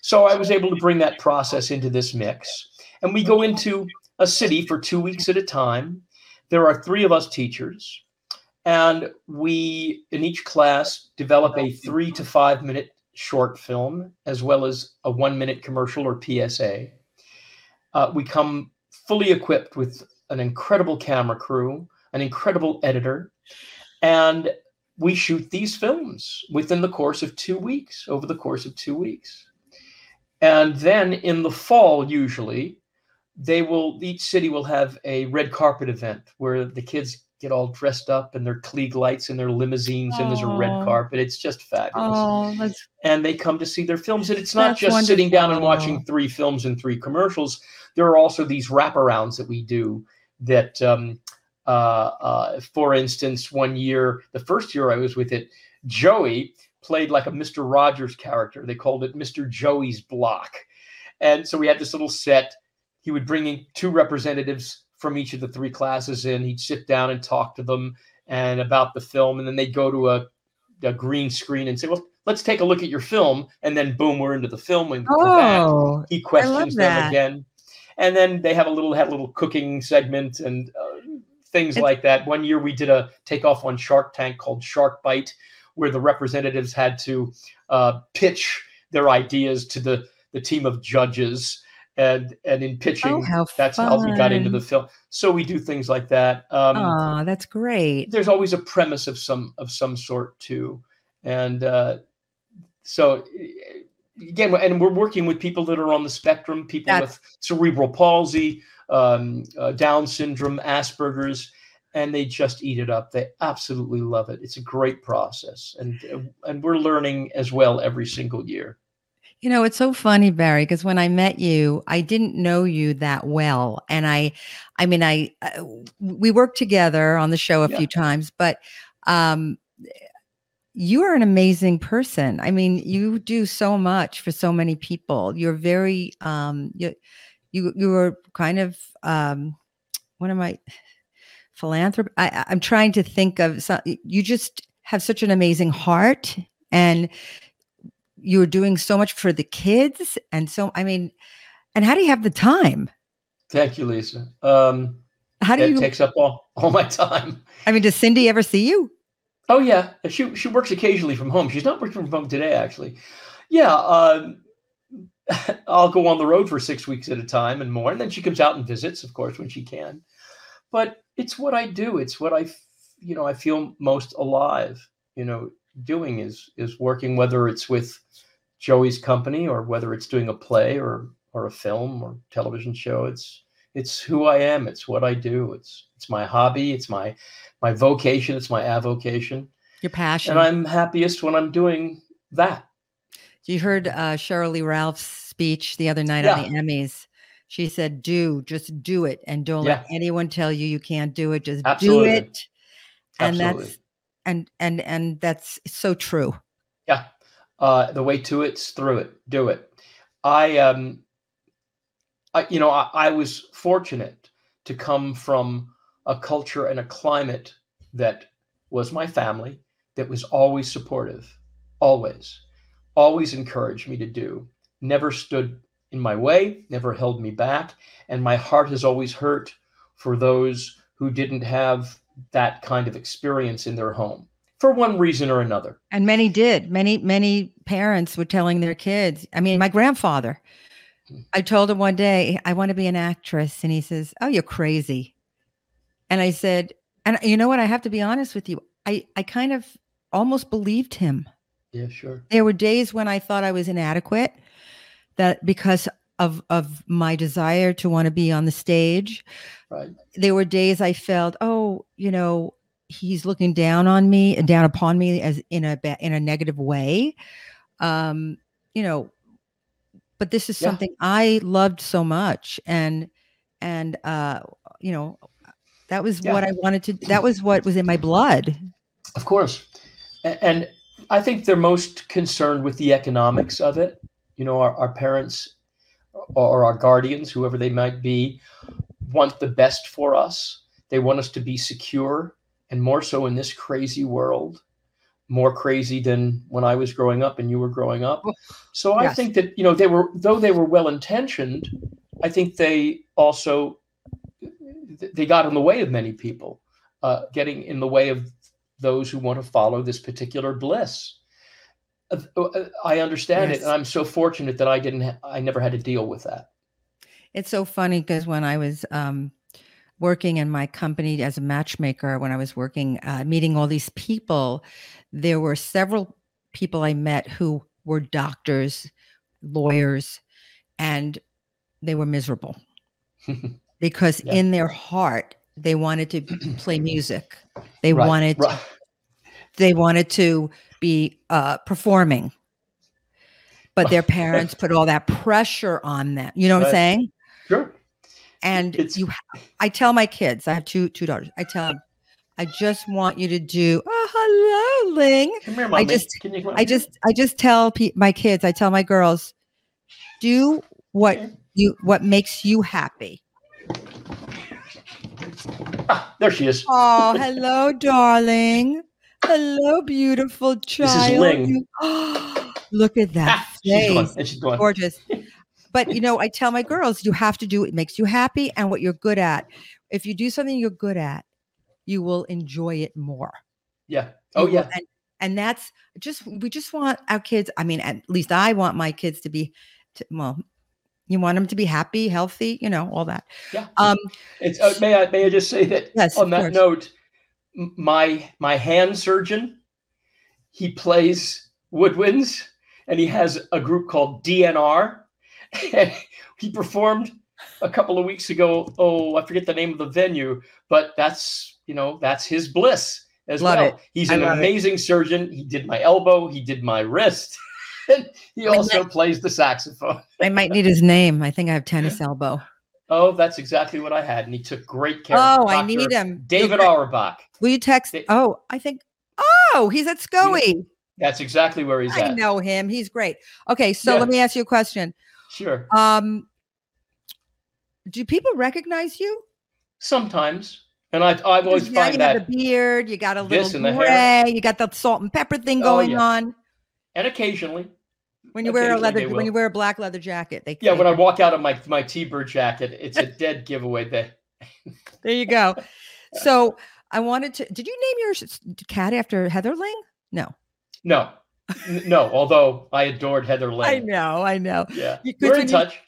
[SPEAKER 3] So I was able to bring that process into this mix, and we go into a city for two weeks at a time there are three of us teachers and we in each class develop a three to five minute short film as well as a one minute commercial or psa uh, we come fully equipped with an incredible camera crew an incredible editor and we shoot these films within the course of two weeks over the course of two weeks. And then in the fall usually they will each city will have a red carpet event where the kids get all dressed up in their Klieg lights and their limousines and there's a red carpet. It's just fabulous.
[SPEAKER 2] Oh,
[SPEAKER 3] And they come to see their films. And it's not just sitting down and watching three films and three commercials. There are also these wraparounds that we do that um, uh, uh, for instance, one year, the first year I was with it, Joey played like a Mr. Rogers character. They called it Mr. Joey's Block. And so we had this little set. He would bring in two representatives from each of the three classes in. He'd sit down and talk to them and about the film, and then they'd go to a, a green screen and say, "Well, let's take a look at your film." And then boom, we're into the film. And
[SPEAKER 2] Oh,
[SPEAKER 3] he questions them again, and then they have a little had a little cooking segment and uh, things
[SPEAKER 2] It's-
[SPEAKER 3] like that. One year we did a takeoff on Shark Tank called Shark Bite, where the representatives had to uh, pitch their ideas to the the team of judges, and and in pitching,
[SPEAKER 2] Oh, how
[SPEAKER 3] that's how we got into the film. So we do things like that. Um,
[SPEAKER 2] oh, that's great.
[SPEAKER 3] there's always a premise of some of some sort too and uh, so again and we're working with people that are on the spectrum people
[SPEAKER 2] That's-
[SPEAKER 3] with cerebral palsy um, uh, down syndrome asperger's and they just eat it up they absolutely love it it's a great process and uh, and we're learning as well every single year
[SPEAKER 2] You know, it's so funny, Barry, because when I met you, I didn't know you that well. And I, I mean, I, uh, we worked together on the show a
[SPEAKER 3] Yeah.
[SPEAKER 2] few times, but um, you are an amazing person. I mean, you do so much for so many people. You're very, um, you, you, you were kind of, um, what am I, philanthropy? I, I- I'm trying to think of, some, you just have such an amazing heart and you're doing so much for the kids and so i mean and how do you have the time
[SPEAKER 3] thank you lisa um,
[SPEAKER 2] how do you
[SPEAKER 3] takes up all, all my time
[SPEAKER 2] i mean does cindy ever see you
[SPEAKER 3] Oh yeah, she she works occasionally from home. She's not working from home today, actually. Yeah, um, I'll go on the road for six weeks at a time and more, and then she comes out and visits, of course, when she can. But it's what I do. It's what i you know, I feel most alive. You know, doing is is working, whether it's with Joey's company or whether it's doing a play or or a film or television show. It's it's who I am. It's what I do. It's it's my hobby. It's my my vocation. It's my avocation,
[SPEAKER 2] your passion
[SPEAKER 3] and I'm happiest when I'm doing that.
[SPEAKER 2] you heard uh sheryl lee ralph's speech the other night on the emmys she said do just do it and don't let anyone tell you you can't do it just
[SPEAKER 3] Absolutely.
[SPEAKER 2] do it and
[SPEAKER 3] Absolutely.
[SPEAKER 2] that's and and and that's so true
[SPEAKER 3] Yeah. Uh, the way to it's through it. Do it. I um I you know, I, I was fortunate to come from a culture and a climate that was my family that was always supportive, always, always encouraged me to do, never stood in my way, never held me back. And my heart has always hurt for those who didn't have that kind of experience in their home for one reason or another.
[SPEAKER 2] And many did. Many, many parents were telling their kids. I mean, my grandfather,
[SPEAKER 3] Hmm.
[SPEAKER 2] I told him one day, I want to be an actress. And he says, Oh, you're crazy. And I said, And you know what? I have to be honest with you. I, I kind of almost believed him.
[SPEAKER 3] Yeah, sure.
[SPEAKER 2] There were days when I thought I was inadequate, that because of, of my desire to want to be on the stage,
[SPEAKER 3] Right.
[SPEAKER 2] there were days I felt, oh, you know, he's looking down on me and down upon me as in a in a negative way. Um, you know, but this is
[SPEAKER 3] Yeah.
[SPEAKER 2] something I loved so much, and and uh, you know, that was
[SPEAKER 3] Yeah.
[SPEAKER 2] what I wanted to. That was what was in my blood.
[SPEAKER 3] Of course. And I think they're most concerned with the economics of it. You know, our, our parents or our guardians, whoever they might be, want the best for us. They want us to be secure, and more so in this crazy world, more crazy than when I was growing up and you were growing up. So I
[SPEAKER 2] Yes.
[SPEAKER 3] think that, you know, they were, though they were well intentioned, I think they also they got in the way of many people, uh, getting in the way of those who want to follow this particular bliss. Uh, uh, I understand it, and I'm so fortunate that I didn't. Ha- I never had to deal with that.
[SPEAKER 2] It's so funny because when I was um, working in my company as a matchmaker, when I was working, uh, meeting all these people, there were several people I met who were doctors, lawyers, and they were miserable because
[SPEAKER 3] Yeah.
[SPEAKER 2] in their heart, they wanted to play music. They
[SPEAKER 3] Right,
[SPEAKER 2] wanted
[SPEAKER 3] right.
[SPEAKER 2] they wanted to be uh, performing, but their parents put all that pressure on them. You know what I'm saying?
[SPEAKER 3] Sure.
[SPEAKER 2] and
[SPEAKER 3] It's-
[SPEAKER 2] you ha- i tell my kids i have two two daughters i tell them i just want you to do oh hello ling
[SPEAKER 3] Come here, mommy.
[SPEAKER 2] just-
[SPEAKER 3] Can you come
[SPEAKER 2] i just i just tell pe- my kids i tell my girls do what
[SPEAKER 3] Okay.
[SPEAKER 2] you what makes you happy.
[SPEAKER 3] Ah, there she is.
[SPEAKER 2] Oh, hello, darling. Hello, beautiful child. Look at that
[SPEAKER 3] Ah, she's gone.
[SPEAKER 2] face.
[SPEAKER 3] She's gone.
[SPEAKER 2] Gorgeous. But you know, I tell my girls, you have to do what makes you happy and what you're good at. If you do something you're good at, you will enjoy it more.
[SPEAKER 3] Yeah.
[SPEAKER 2] You
[SPEAKER 3] Oh
[SPEAKER 2] will-
[SPEAKER 3] yeah.
[SPEAKER 2] And, and that's just we just want our kids. I mean, at least I want my kids to be to, well, you want them to be happy, healthy, you know, all that.
[SPEAKER 3] Yeah.
[SPEAKER 2] Um,
[SPEAKER 3] It's, uh, may I may I just say that
[SPEAKER 2] Yes,
[SPEAKER 3] on that
[SPEAKER 2] course.
[SPEAKER 3] note, my my hand surgeon, he plays woodwinds, and he has a group called DNR, and he performed a couple of weeks ago. Oh, I forget the name of the venue, but that's you know that's his bliss as
[SPEAKER 2] Love
[SPEAKER 3] well.
[SPEAKER 2] it.
[SPEAKER 3] He's
[SPEAKER 2] I
[SPEAKER 3] an
[SPEAKER 2] love it.
[SPEAKER 3] amazing surgeon. He did my elbow. He did my wrist. And he also plays the saxophone.
[SPEAKER 2] I might need his name. I think I have tennis elbow.
[SPEAKER 3] Oh, that's exactly what I had, and he took great care.
[SPEAKER 2] Oh,
[SPEAKER 3] of
[SPEAKER 2] I need him.
[SPEAKER 3] David
[SPEAKER 2] You'll-
[SPEAKER 3] Auerbach.
[SPEAKER 2] Will you text?
[SPEAKER 3] They-
[SPEAKER 2] Oh, I think. Oh, he's at SCOE.
[SPEAKER 3] That's exactly where he's
[SPEAKER 2] I
[SPEAKER 3] at.
[SPEAKER 2] I know him. He's great. Okay, so
[SPEAKER 3] Yeah.
[SPEAKER 2] let me ask you a question.
[SPEAKER 3] Sure.
[SPEAKER 2] Um, do people recognize you?
[SPEAKER 3] Sometimes, and I, I've always
[SPEAKER 2] now
[SPEAKER 3] find
[SPEAKER 2] you
[SPEAKER 3] that,
[SPEAKER 2] have the beard. You got a little gray. You got the salt and pepper thing
[SPEAKER 3] Oh,
[SPEAKER 2] going
[SPEAKER 3] yeah.
[SPEAKER 2] on.
[SPEAKER 3] and occasionally,
[SPEAKER 2] When you wear a leather, when you wear a black leather jacket, they
[SPEAKER 3] yeah. When I walk out of my my T-bird jacket, it's a dead giveaway. There.
[SPEAKER 2] There you go. So I wanted to. Did you name your cat after Heatherling? No.
[SPEAKER 3] No, no. Although I adored Heather
[SPEAKER 2] I know. I know.
[SPEAKER 3] Yeah,
[SPEAKER 2] You-
[SPEAKER 3] we're in touch.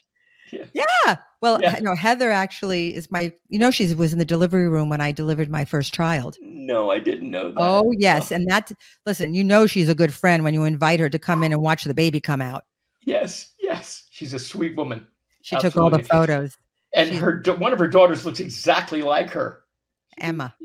[SPEAKER 2] Yeah. Well,
[SPEAKER 3] Yeah.
[SPEAKER 2] no, Heather actually is my. You know, she was in the delivery room when I delivered my first child.
[SPEAKER 3] No, I didn't know that.
[SPEAKER 2] Oh yes, and that. Listen, you know she's a good friend when you invite her to come in and watch the baby come out.
[SPEAKER 3] yes, yes. She's a sweet woman,
[SPEAKER 2] She took all the photos.
[SPEAKER 3] and
[SPEAKER 2] She's-
[SPEAKER 3] her one of her daughters looks exactly like her,
[SPEAKER 2] Emma,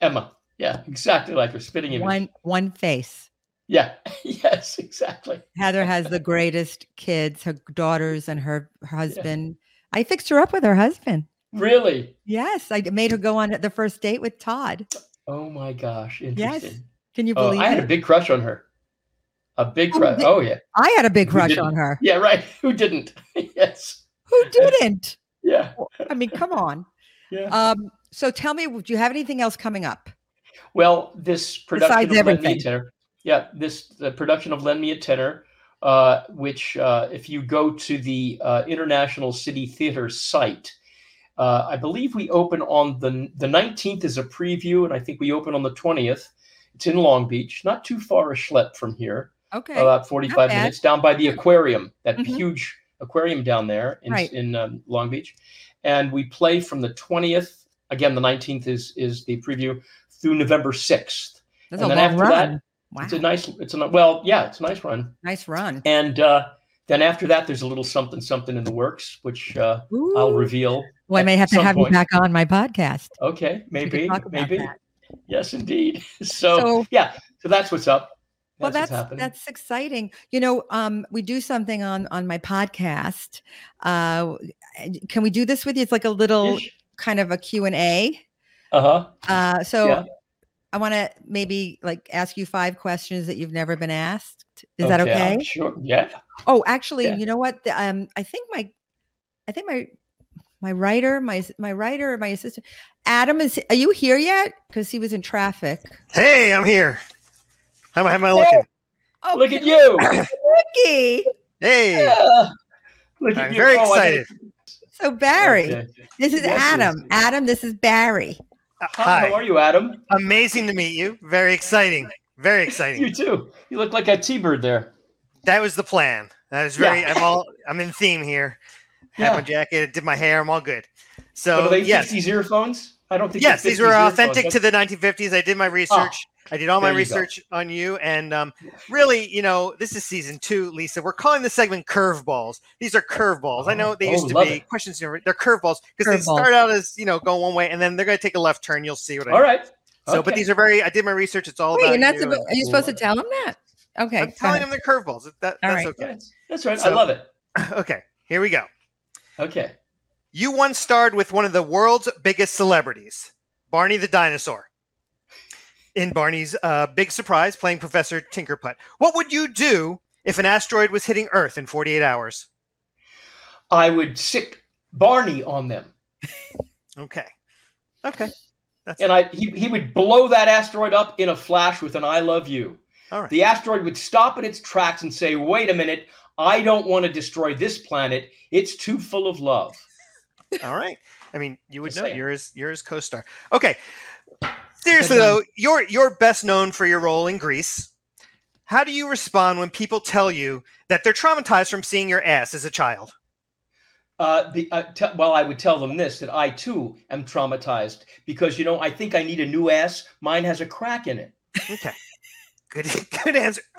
[SPEAKER 3] Emma. Yeah, exactly like her spitting image.
[SPEAKER 2] one one face.
[SPEAKER 3] Yeah, yes, exactly.
[SPEAKER 2] Heather has the greatest kids, her daughters and her, her husband. I fixed her up with her husband.
[SPEAKER 3] Really?
[SPEAKER 2] Yes, I made her go on the first date with Todd.
[SPEAKER 3] Oh my gosh,
[SPEAKER 2] Yes. Can you
[SPEAKER 3] Oh,
[SPEAKER 2] believe
[SPEAKER 3] I had
[SPEAKER 2] it?
[SPEAKER 3] a big crush on her. A big
[SPEAKER 2] Oh,
[SPEAKER 3] crush. Oh yeah,
[SPEAKER 2] I had a big crush on her.
[SPEAKER 3] yeah, right. Who didn't? yes.
[SPEAKER 2] Who didn't?
[SPEAKER 3] Yeah.
[SPEAKER 2] I mean, come on.
[SPEAKER 3] Yeah.
[SPEAKER 2] Um, so tell me, do you have anything else coming up?
[SPEAKER 3] Well, this production
[SPEAKER 2] Besides
[SPEAKER 3] of Lend Me a
[SPEAKER 2] everything.
[SPEAKER 3] Yeah, this the production of Lend Me a Tenor, uh, which uh, if you go to the uh, International City Theater site, uh, I believe we open on the the 19th is a preview, and I think we open on the 20th. It's in Long Beach, not too far a schlep from here,
[SPEAKER 2] Okay.
[SPEAKER 3] about 45 minutes down by the aquarium, that
[SPEAKER 2] Mhm.
[SPEAKER 3] huge aquarium down there in,
[SPEAKER 2] Right.
[SPEAKER 3] in um, Long Beach. And we play from the 20th, again, the 19th is, is the preview, through November 6th.
[SPEAKER 2] That's
[SPEAKER 3] and
[SPEAKER 2] a
[SPEAKER 3] then
[SPEAKER 2] long
[SPEAKER 3] after that,
[SPEAKER 2] run. Wow.
[SPEAKER 3] It's a nice, it's a, well, yeah, it's a nice run.
[SPEAKER 2] nice run.
[SPEAKER 3] And uh, then after that, there's a little something, something in the works, which uh, I'll reveal.
[SPEAKER 2] Well, I may have to have
[SPEAKER 3] point.
[SPEAKER 2] you back on my podcast.
[SPEAKER 3] Okay, maybe, maybe.
[SPEAKER 2] that.
[SPEAKER 3] Yes, indeed. So,
[SPEAKER 2] So-
[SPEAKER 3] yeah, so that's what's up.
[SPEAKER 2] Well,
[SPEAKER 3] what's
[SPEAKER 2] that's that's exciting. You know, um, we do something on on my podcast. Uh, can we do this with you? It's like a little kind of a Q and A.
[SPEAKER 3] Uh huh.
[SPEAKER 2] Uh, so
[SPEAKER 3] Yeah.
[SPEAKER 2] I want to maybe like ask you five questions that you've never been asked. Is that okay?
[SPEAKER 3] Sure. Yeah.
[SPEAKER 2] Oh, actually,
[SPEAKER 3] Yeah.
[SPEAKER 2] you know what? The, um, I think my, I think my, my writer, my my writer, my assistant, Adam is. Are you here yet? Because he was in traffic.
[SPEAKER 4] Hey, I'm here. How am I, how am I looking?
[SPEAKER 2] Oh,
[SPEAKER 3] Look at you.
[SPEAKER 2] Ricky.
[SPEAKER 4] Hey,
[SPEAKER 3] Yeah. Look at
[SPEAKER 4] I'm
[SPEAKER 3] you.
[SPEAKER 4] very
[SPEAKER 3] Oh,
[SPEAKER 4] excited.
[SPEAKER 2] So Barry,
[SPEAKER 3] Okay.
[SPEAKER 2] this is
[SPEAKER 3] Yes,
[SPEAKER 2] Adam.
[SPEAKER 3] yes.
[SPEAKER 2] Adam, this is Barry.
[SPEAKER 4] Uh,
[SPEAKER 3] Hi, how are you, Adam?
[SPEAKER 4] amazing to meet you. Very exciting. Very exciting.
[SPEAKER 3] You too. You look like a T-bird there.
[SPEAKER 4] That was the plan. That is very.
[SPEAKER 3] Yeah.
[SPEAKER 4] I'm all. I'm in theme here. Had my
[SPEAKER 3] Yeah.
[SPEAKER 4] jacket. Did my hair. I'm all good.
[SPEAKER 3] So,
[SPEAKER 4] So
[SPEAKER 3] do they
[SPEAKER 4] yes,
[SPEAKER 3] fix these earphones? I don't think.
[SPEAKER 4] yes, these were
[SPEAKER 3] earphones.
[SPEAKER 4] authentic to the 1950s. I did my research. I did all my
[SPEAKER 3] there you go.
[SPEAKER 4] research on you, and um, really, you know, this is season two, Lisa. We're calling the segment curveballs. These are curveballs. I know they
[SPEAKER 3] Oh,
[SPEAKER 4] used to be
[SPEAKER 3] it.
[SPEAKER 4] questions. They're curveballs because they
[SPEAKER 2] Curveballs.
[SPEAKER 4] start out as you know going one way, and then they're going to take a left turn. You'll see what I
[SPEAKER 3] All
[SPEAKER 4] mean.
[SPEAKER 3] right.
[SPEAKER 4] So, but these are very. I did my research. It's all
[SPEAKER 2] Wait,
[SPEAKER 4] about
[SPEAKER 2] you're
[SPEAKER 4] you.
[SPEAKER 2] supposed- are you supposed to tell them that? Okay.
[SPEAKER 4] I'm telling
[SPEAKER 2] ahead.
[SPEAKER 4] them they're curveballs. That,
[SPEAKER 2] All
[SPEAKER 4] that's
[SPEAKER 2] right.
[SPEAKER 4] okay.
[SPEAKER 3] That's, that's right. I love it.
[SPEAKER 4] Okay, here we go.
[SPEAKER 3] Okay.
[SPEAKER 4] You once starred with one of the world's biggest celebrities, Barney the dinosaur. In Barney's uh, Big Surprise, playing Professor Tinkerputt. What would you do if an asteroid was hitting Earth in 48 hours?
[SPEAKER 3] I would sick Barney on them.
[SPEAKER 4] Okay. Okay. That's
[SPEAKER 3] and I he, he would blow that asteroid up in a flash with an I love you.
[SPEAKER 4] All right.
[SPEAKER 3] The asteroid would stop in its tracks and say, "Wait a minute, I don't want to destroy this planet. It's too full of love."
[SPEAKER 4] All right. I mean, you would
[SPEAKER 3] Just
[SPEAKER 4] know
[SPEAKER 3] saying.
[SPEAKER 4] you're his you're his co-star. Okay. Seriously though, you're you're best known for your role in Grease. How do you respond when people tell you that they're traumatized from seeing your ass as a child?
[SPEAKER 3] Uh, the, uh, te- well, I would tell them this that I too am traumatized because you know I think I need a new ass. Mine has a crack in it.
[SPEAKER 4] Okay. Good good answer.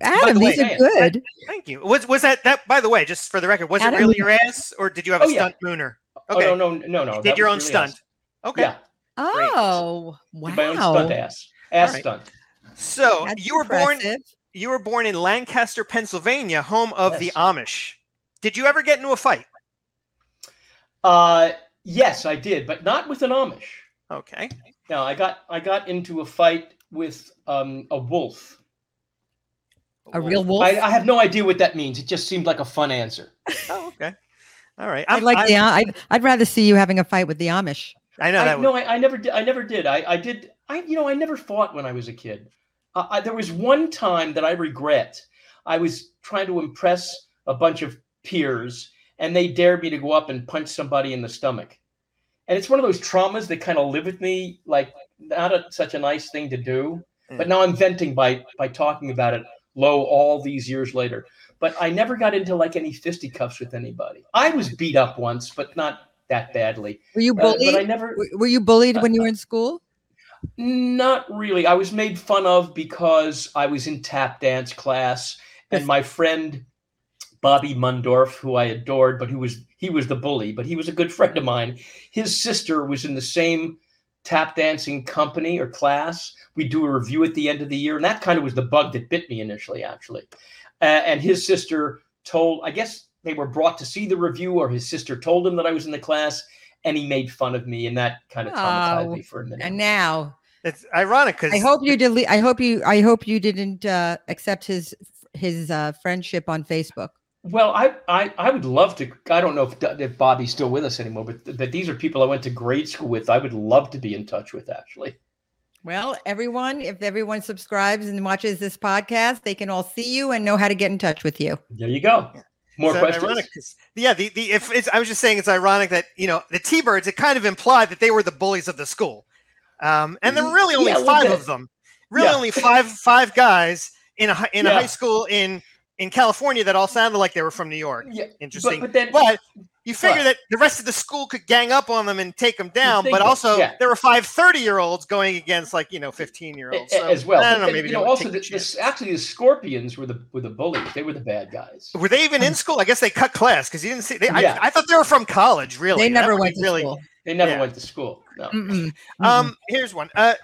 [SPEAKER 2] Adam,
[SPEAKER 3] the way,
[SPEAKER 2] these are good.
[SPEAKER 4] Thank you. Was was that that by the way, just for the record, was
[SPEAKER 2] Adam-
[SPEAKER 4] it really your ass or did you have a
[SPEAKER 3] Oh, yeah.
[SPEAKER 4] stunt mooner?
[SPEAKER 3] Oh
[SPEAKER 4] Okay.
[SPEAKER 3] no, no, no, no.
[SPEAKER 4] You did your own
[SPEAKER 3] was really
[SPEAKER 4] stunt.
[SPEAKER 3] us.
[SPEAKER 4] Okay.
[SPEAKER 3] Yeah,
[SPEAKER 2] Oh, wow.
[SPEAKER 3] my own stunt ass, ass
[SPEAKER 4] Alright.
[SPEAKER 3] stunt.
[SPEAKER 4] So
[SPEAKER 2] That's
[SPEAKER 4] you were born you were born in Lancaster, Pennsylvania, home of the Amish. Did you ever get into a fight?
[SPEAKER 3] Uh, yes, I did, but not with an Amish.
[SPEAKER 4] Okay.
[SPEAKER 3] No, I got I got into a fight with um, a wolf.
[SPEAKER 2] A real wolf.
[SPEAKER 3] I, I have no idea what that means. It just seemed like a fun answer.
[SPEAKER 4] Oh, okay. All right.
[SPEAKER 2] I'd
[SPEAKER 4] I'm-
[SPEAKER 2] like
[SPEAKER 4] I'm-
[SPEAKER 2] the. I'd, I'd rather see you having a fight with the Amish.
[SPEAKER 4] I know
[SPEAKER 3] I, no, I, I never did. I never did. I, I did. I you know I never fought when I was a kid. Uh, I, there was one time that I regret. I was trying to impress a bunch of peers, and they dared me to go up and punch somebody in the stomach. And it's one of those traumas that kind of live with me, like not a, such a nice thing to do. But
[SPEAKER 4] Mm.
[SPEAKER 3] now I'm venting by by talking about it low all these years later. But I never got into like any fisticuffs with anybody. I was beat up once, but not that badly.
[SPEAKER 2] Were you
[SPEAKER 3] Uh,
[SPEAKER 2] bullied?
[SPEAKER 3] but I never.
[SPEAKER 2] Were- Were you bullied when you were in school?
[SPEAKER 3] Not really. I was made fun of because I was in tap dance class, and my friend Bobby Mundorf, who I adored, but who was he was the bully, but he was a good friend of mine. His sister was in the same tap dancing company or class. We do a review at the end of the year, and that kind of was the bug that bit me initially, actually. Uh, and his sister told, I guess they were brought to see the review, or his sister told him that I was in the class, and he made fun of me, and that kind of traumatized
[SPEAKER 2] Oh,
[SPEAKER 3] me for a minute.
[SPEAKER 2] And now,
[SPEAKER 4] It's ironic because
[SPEAKER 2] I hope you delete. I hope you. I hope you didn't uh, accept his his uh, friendship on Facebook.
[SPEAKER 3] Well, I, I I would love to. I don't know if, if Bobby's still with us anymore, but but these are people I went to grade school with. I would love to be in touch with. Actually,
[SPEAKER 2] Well, everyone, if everyone subscribes and watches this podcast, they can all see you and know how to get in touch with you.
[SPEAKER 3] there you go. More questions.
[SPEAKER 4] ironic yeah, the, the if it's I was just saying it's ironic that you know the T-Birds it kind of implied that they were the bullies of the school, um, and there were really only
[SPEAKER 3] Yeah,
[SPEAKER 4] five of them. Really,
[SPEAKER 3] Yeah.
[SPEAKER 4] only five five guys in a in a high school in in California that all sounded like they were from New York.
[SPEAKER 3] Yeah,
[SPEAKER 4] Interesting,
[SPEAKER 3] but, but then
[SPEAKER 4] but you figure
[SPEAKER 3] What?
[SPEAKER 4] that the rest of the school could gang up on them and take them down,
[SPEAKER 3] think
[SPEAKER 4] but
[SPEAKER 3] that-
[SPEAKER 4] also
[SPEAKER 3] yeah.
[SPEAKER 4] there were five 30 year olds going against like you know 15 year
[SPEAKER 3] a-
[SPEAKER 4] olds
[SPEAKER 3] a- as well.
[SPEAKER 4] I don't know,
[SPEAKER 3] then,
[SPEAKER 4] maybe
[SPEAKER 3] you know, also the,
[SPEAKER 4] the
[SPEAKER 3] the, actually the Scorpions were the were the bullies. They were the bad guys.
[SPEAKER 4] Were they even in school? I guess they cut class because you didn't see. They,
[SPEAKER 3] Yeah.
[SPEAKER 4] I, I thought they were from college. Really,
[SPEAKER 2] they never went to
[SPEAKER 4] really.
[SPEAKER 2] school.
[SPEAKER 3] They never
[SPEAKER 4] Yeah.
[SPEAKER 3] went to school. No.
[SPEAKER 2] Mm-mm. Mm-mm.
[SPEAKER 4] Um, here's one. Uh,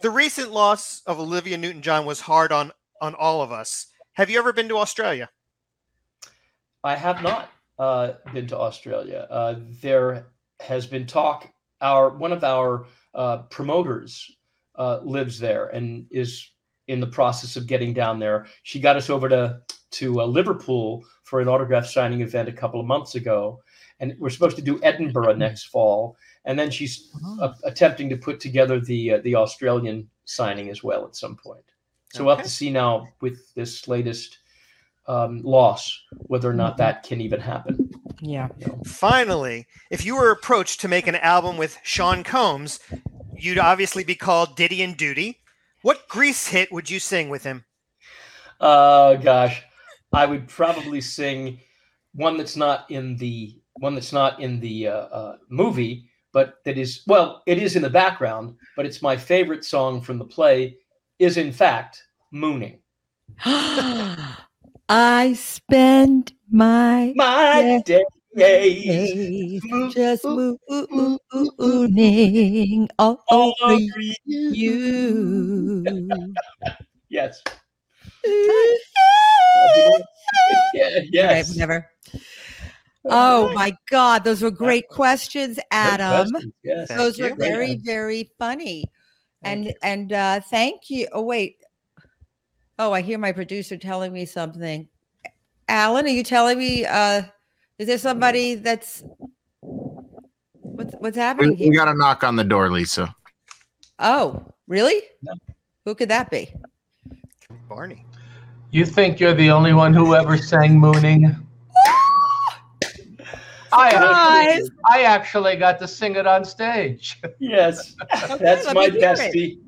[SPEAKER 4] the recent loss of Olivia Newton-John was hard on on all of us. Have you ever been to Australia?
[SPEAKER 3] I have not uh, been to Australia. Uh, there has been talk. Our one of our uh, promoters uh, lives there and is in the process of getting down there. She got us over to to uh, Liverpool for an autograph signing event a couple of months ago, and we're supposed to do Edinburgh next fall. And then she's uh, attempting to put together the uh, the Australian signing as well at some point. So we'll have to see now with this latest um, loss whether or not that can even happen.
[SPEAKER 2] Yeah.
[SPEAKER 3] you know.
[SPEAKER 4] Finally, if you were approached to make an album with Sean Combs, you'd obviously be called Diddy and Doody. What Grease hit would you sing with him?
[SPEAKER 3] Uh, gosh, I would probably sing one that's not in the one that's not in the uh, uh, movie, but that is well, it is in the background, but it's my favorite song from the play. Is in fact mooning.
[SPEAKER 2] I spend my
[SPEAKER 3] My days.
[SPEAKER 2] days just mooning all
[SPEAKER 3] all
[SPEAKER 2] over
[SPEAKER 3] over
[SPEAKER 2] you.
[SPEAKER 3] Yes. Yeah,
[SPEAKER 2] Okay,
[SPEAKER 3] yes.
[SPEAKER 2] whatever. Oh my God, those were great questions,
[SPEAKER 3] Great
[SPEAKER 2] Adam.
[SPEAKER 3] questions, Yes.
[SPEAKER 2] Those were
[SPEAKER 4] you.
[SPEAKER 2] very, very funny.
[SPEAKER 4] Thank
[SPEAKER 2] and
[SPEAKER 4] you.
[SPEAKER 2] and uh thank you. Oh wait. Oh, I hear my producer telling me something. Alan, are you telling me? Uh, is there somebody that's what's what's happening
[SPEAKER 5] we
[SPEAKER 2] here?
[SPEAKER 5] got a knock on the door, Lisa.
[SPEAKER 2] oh, really?
[SPEAKER 3] No.
[SPEAKER 2] Who could that be?
[SPEAKER 4] Barney.
[SPEAKER 6] You think you're the only one who ever sang Mooning? I actually,
[SPEAKER 2] Surprise!
[SPEAKER 6] I actually got to sing it on stage.
[SPEAKER 3] Yes, that's my
[SPEAKER 2] me hear it.
[SPEAKER 3] bestie.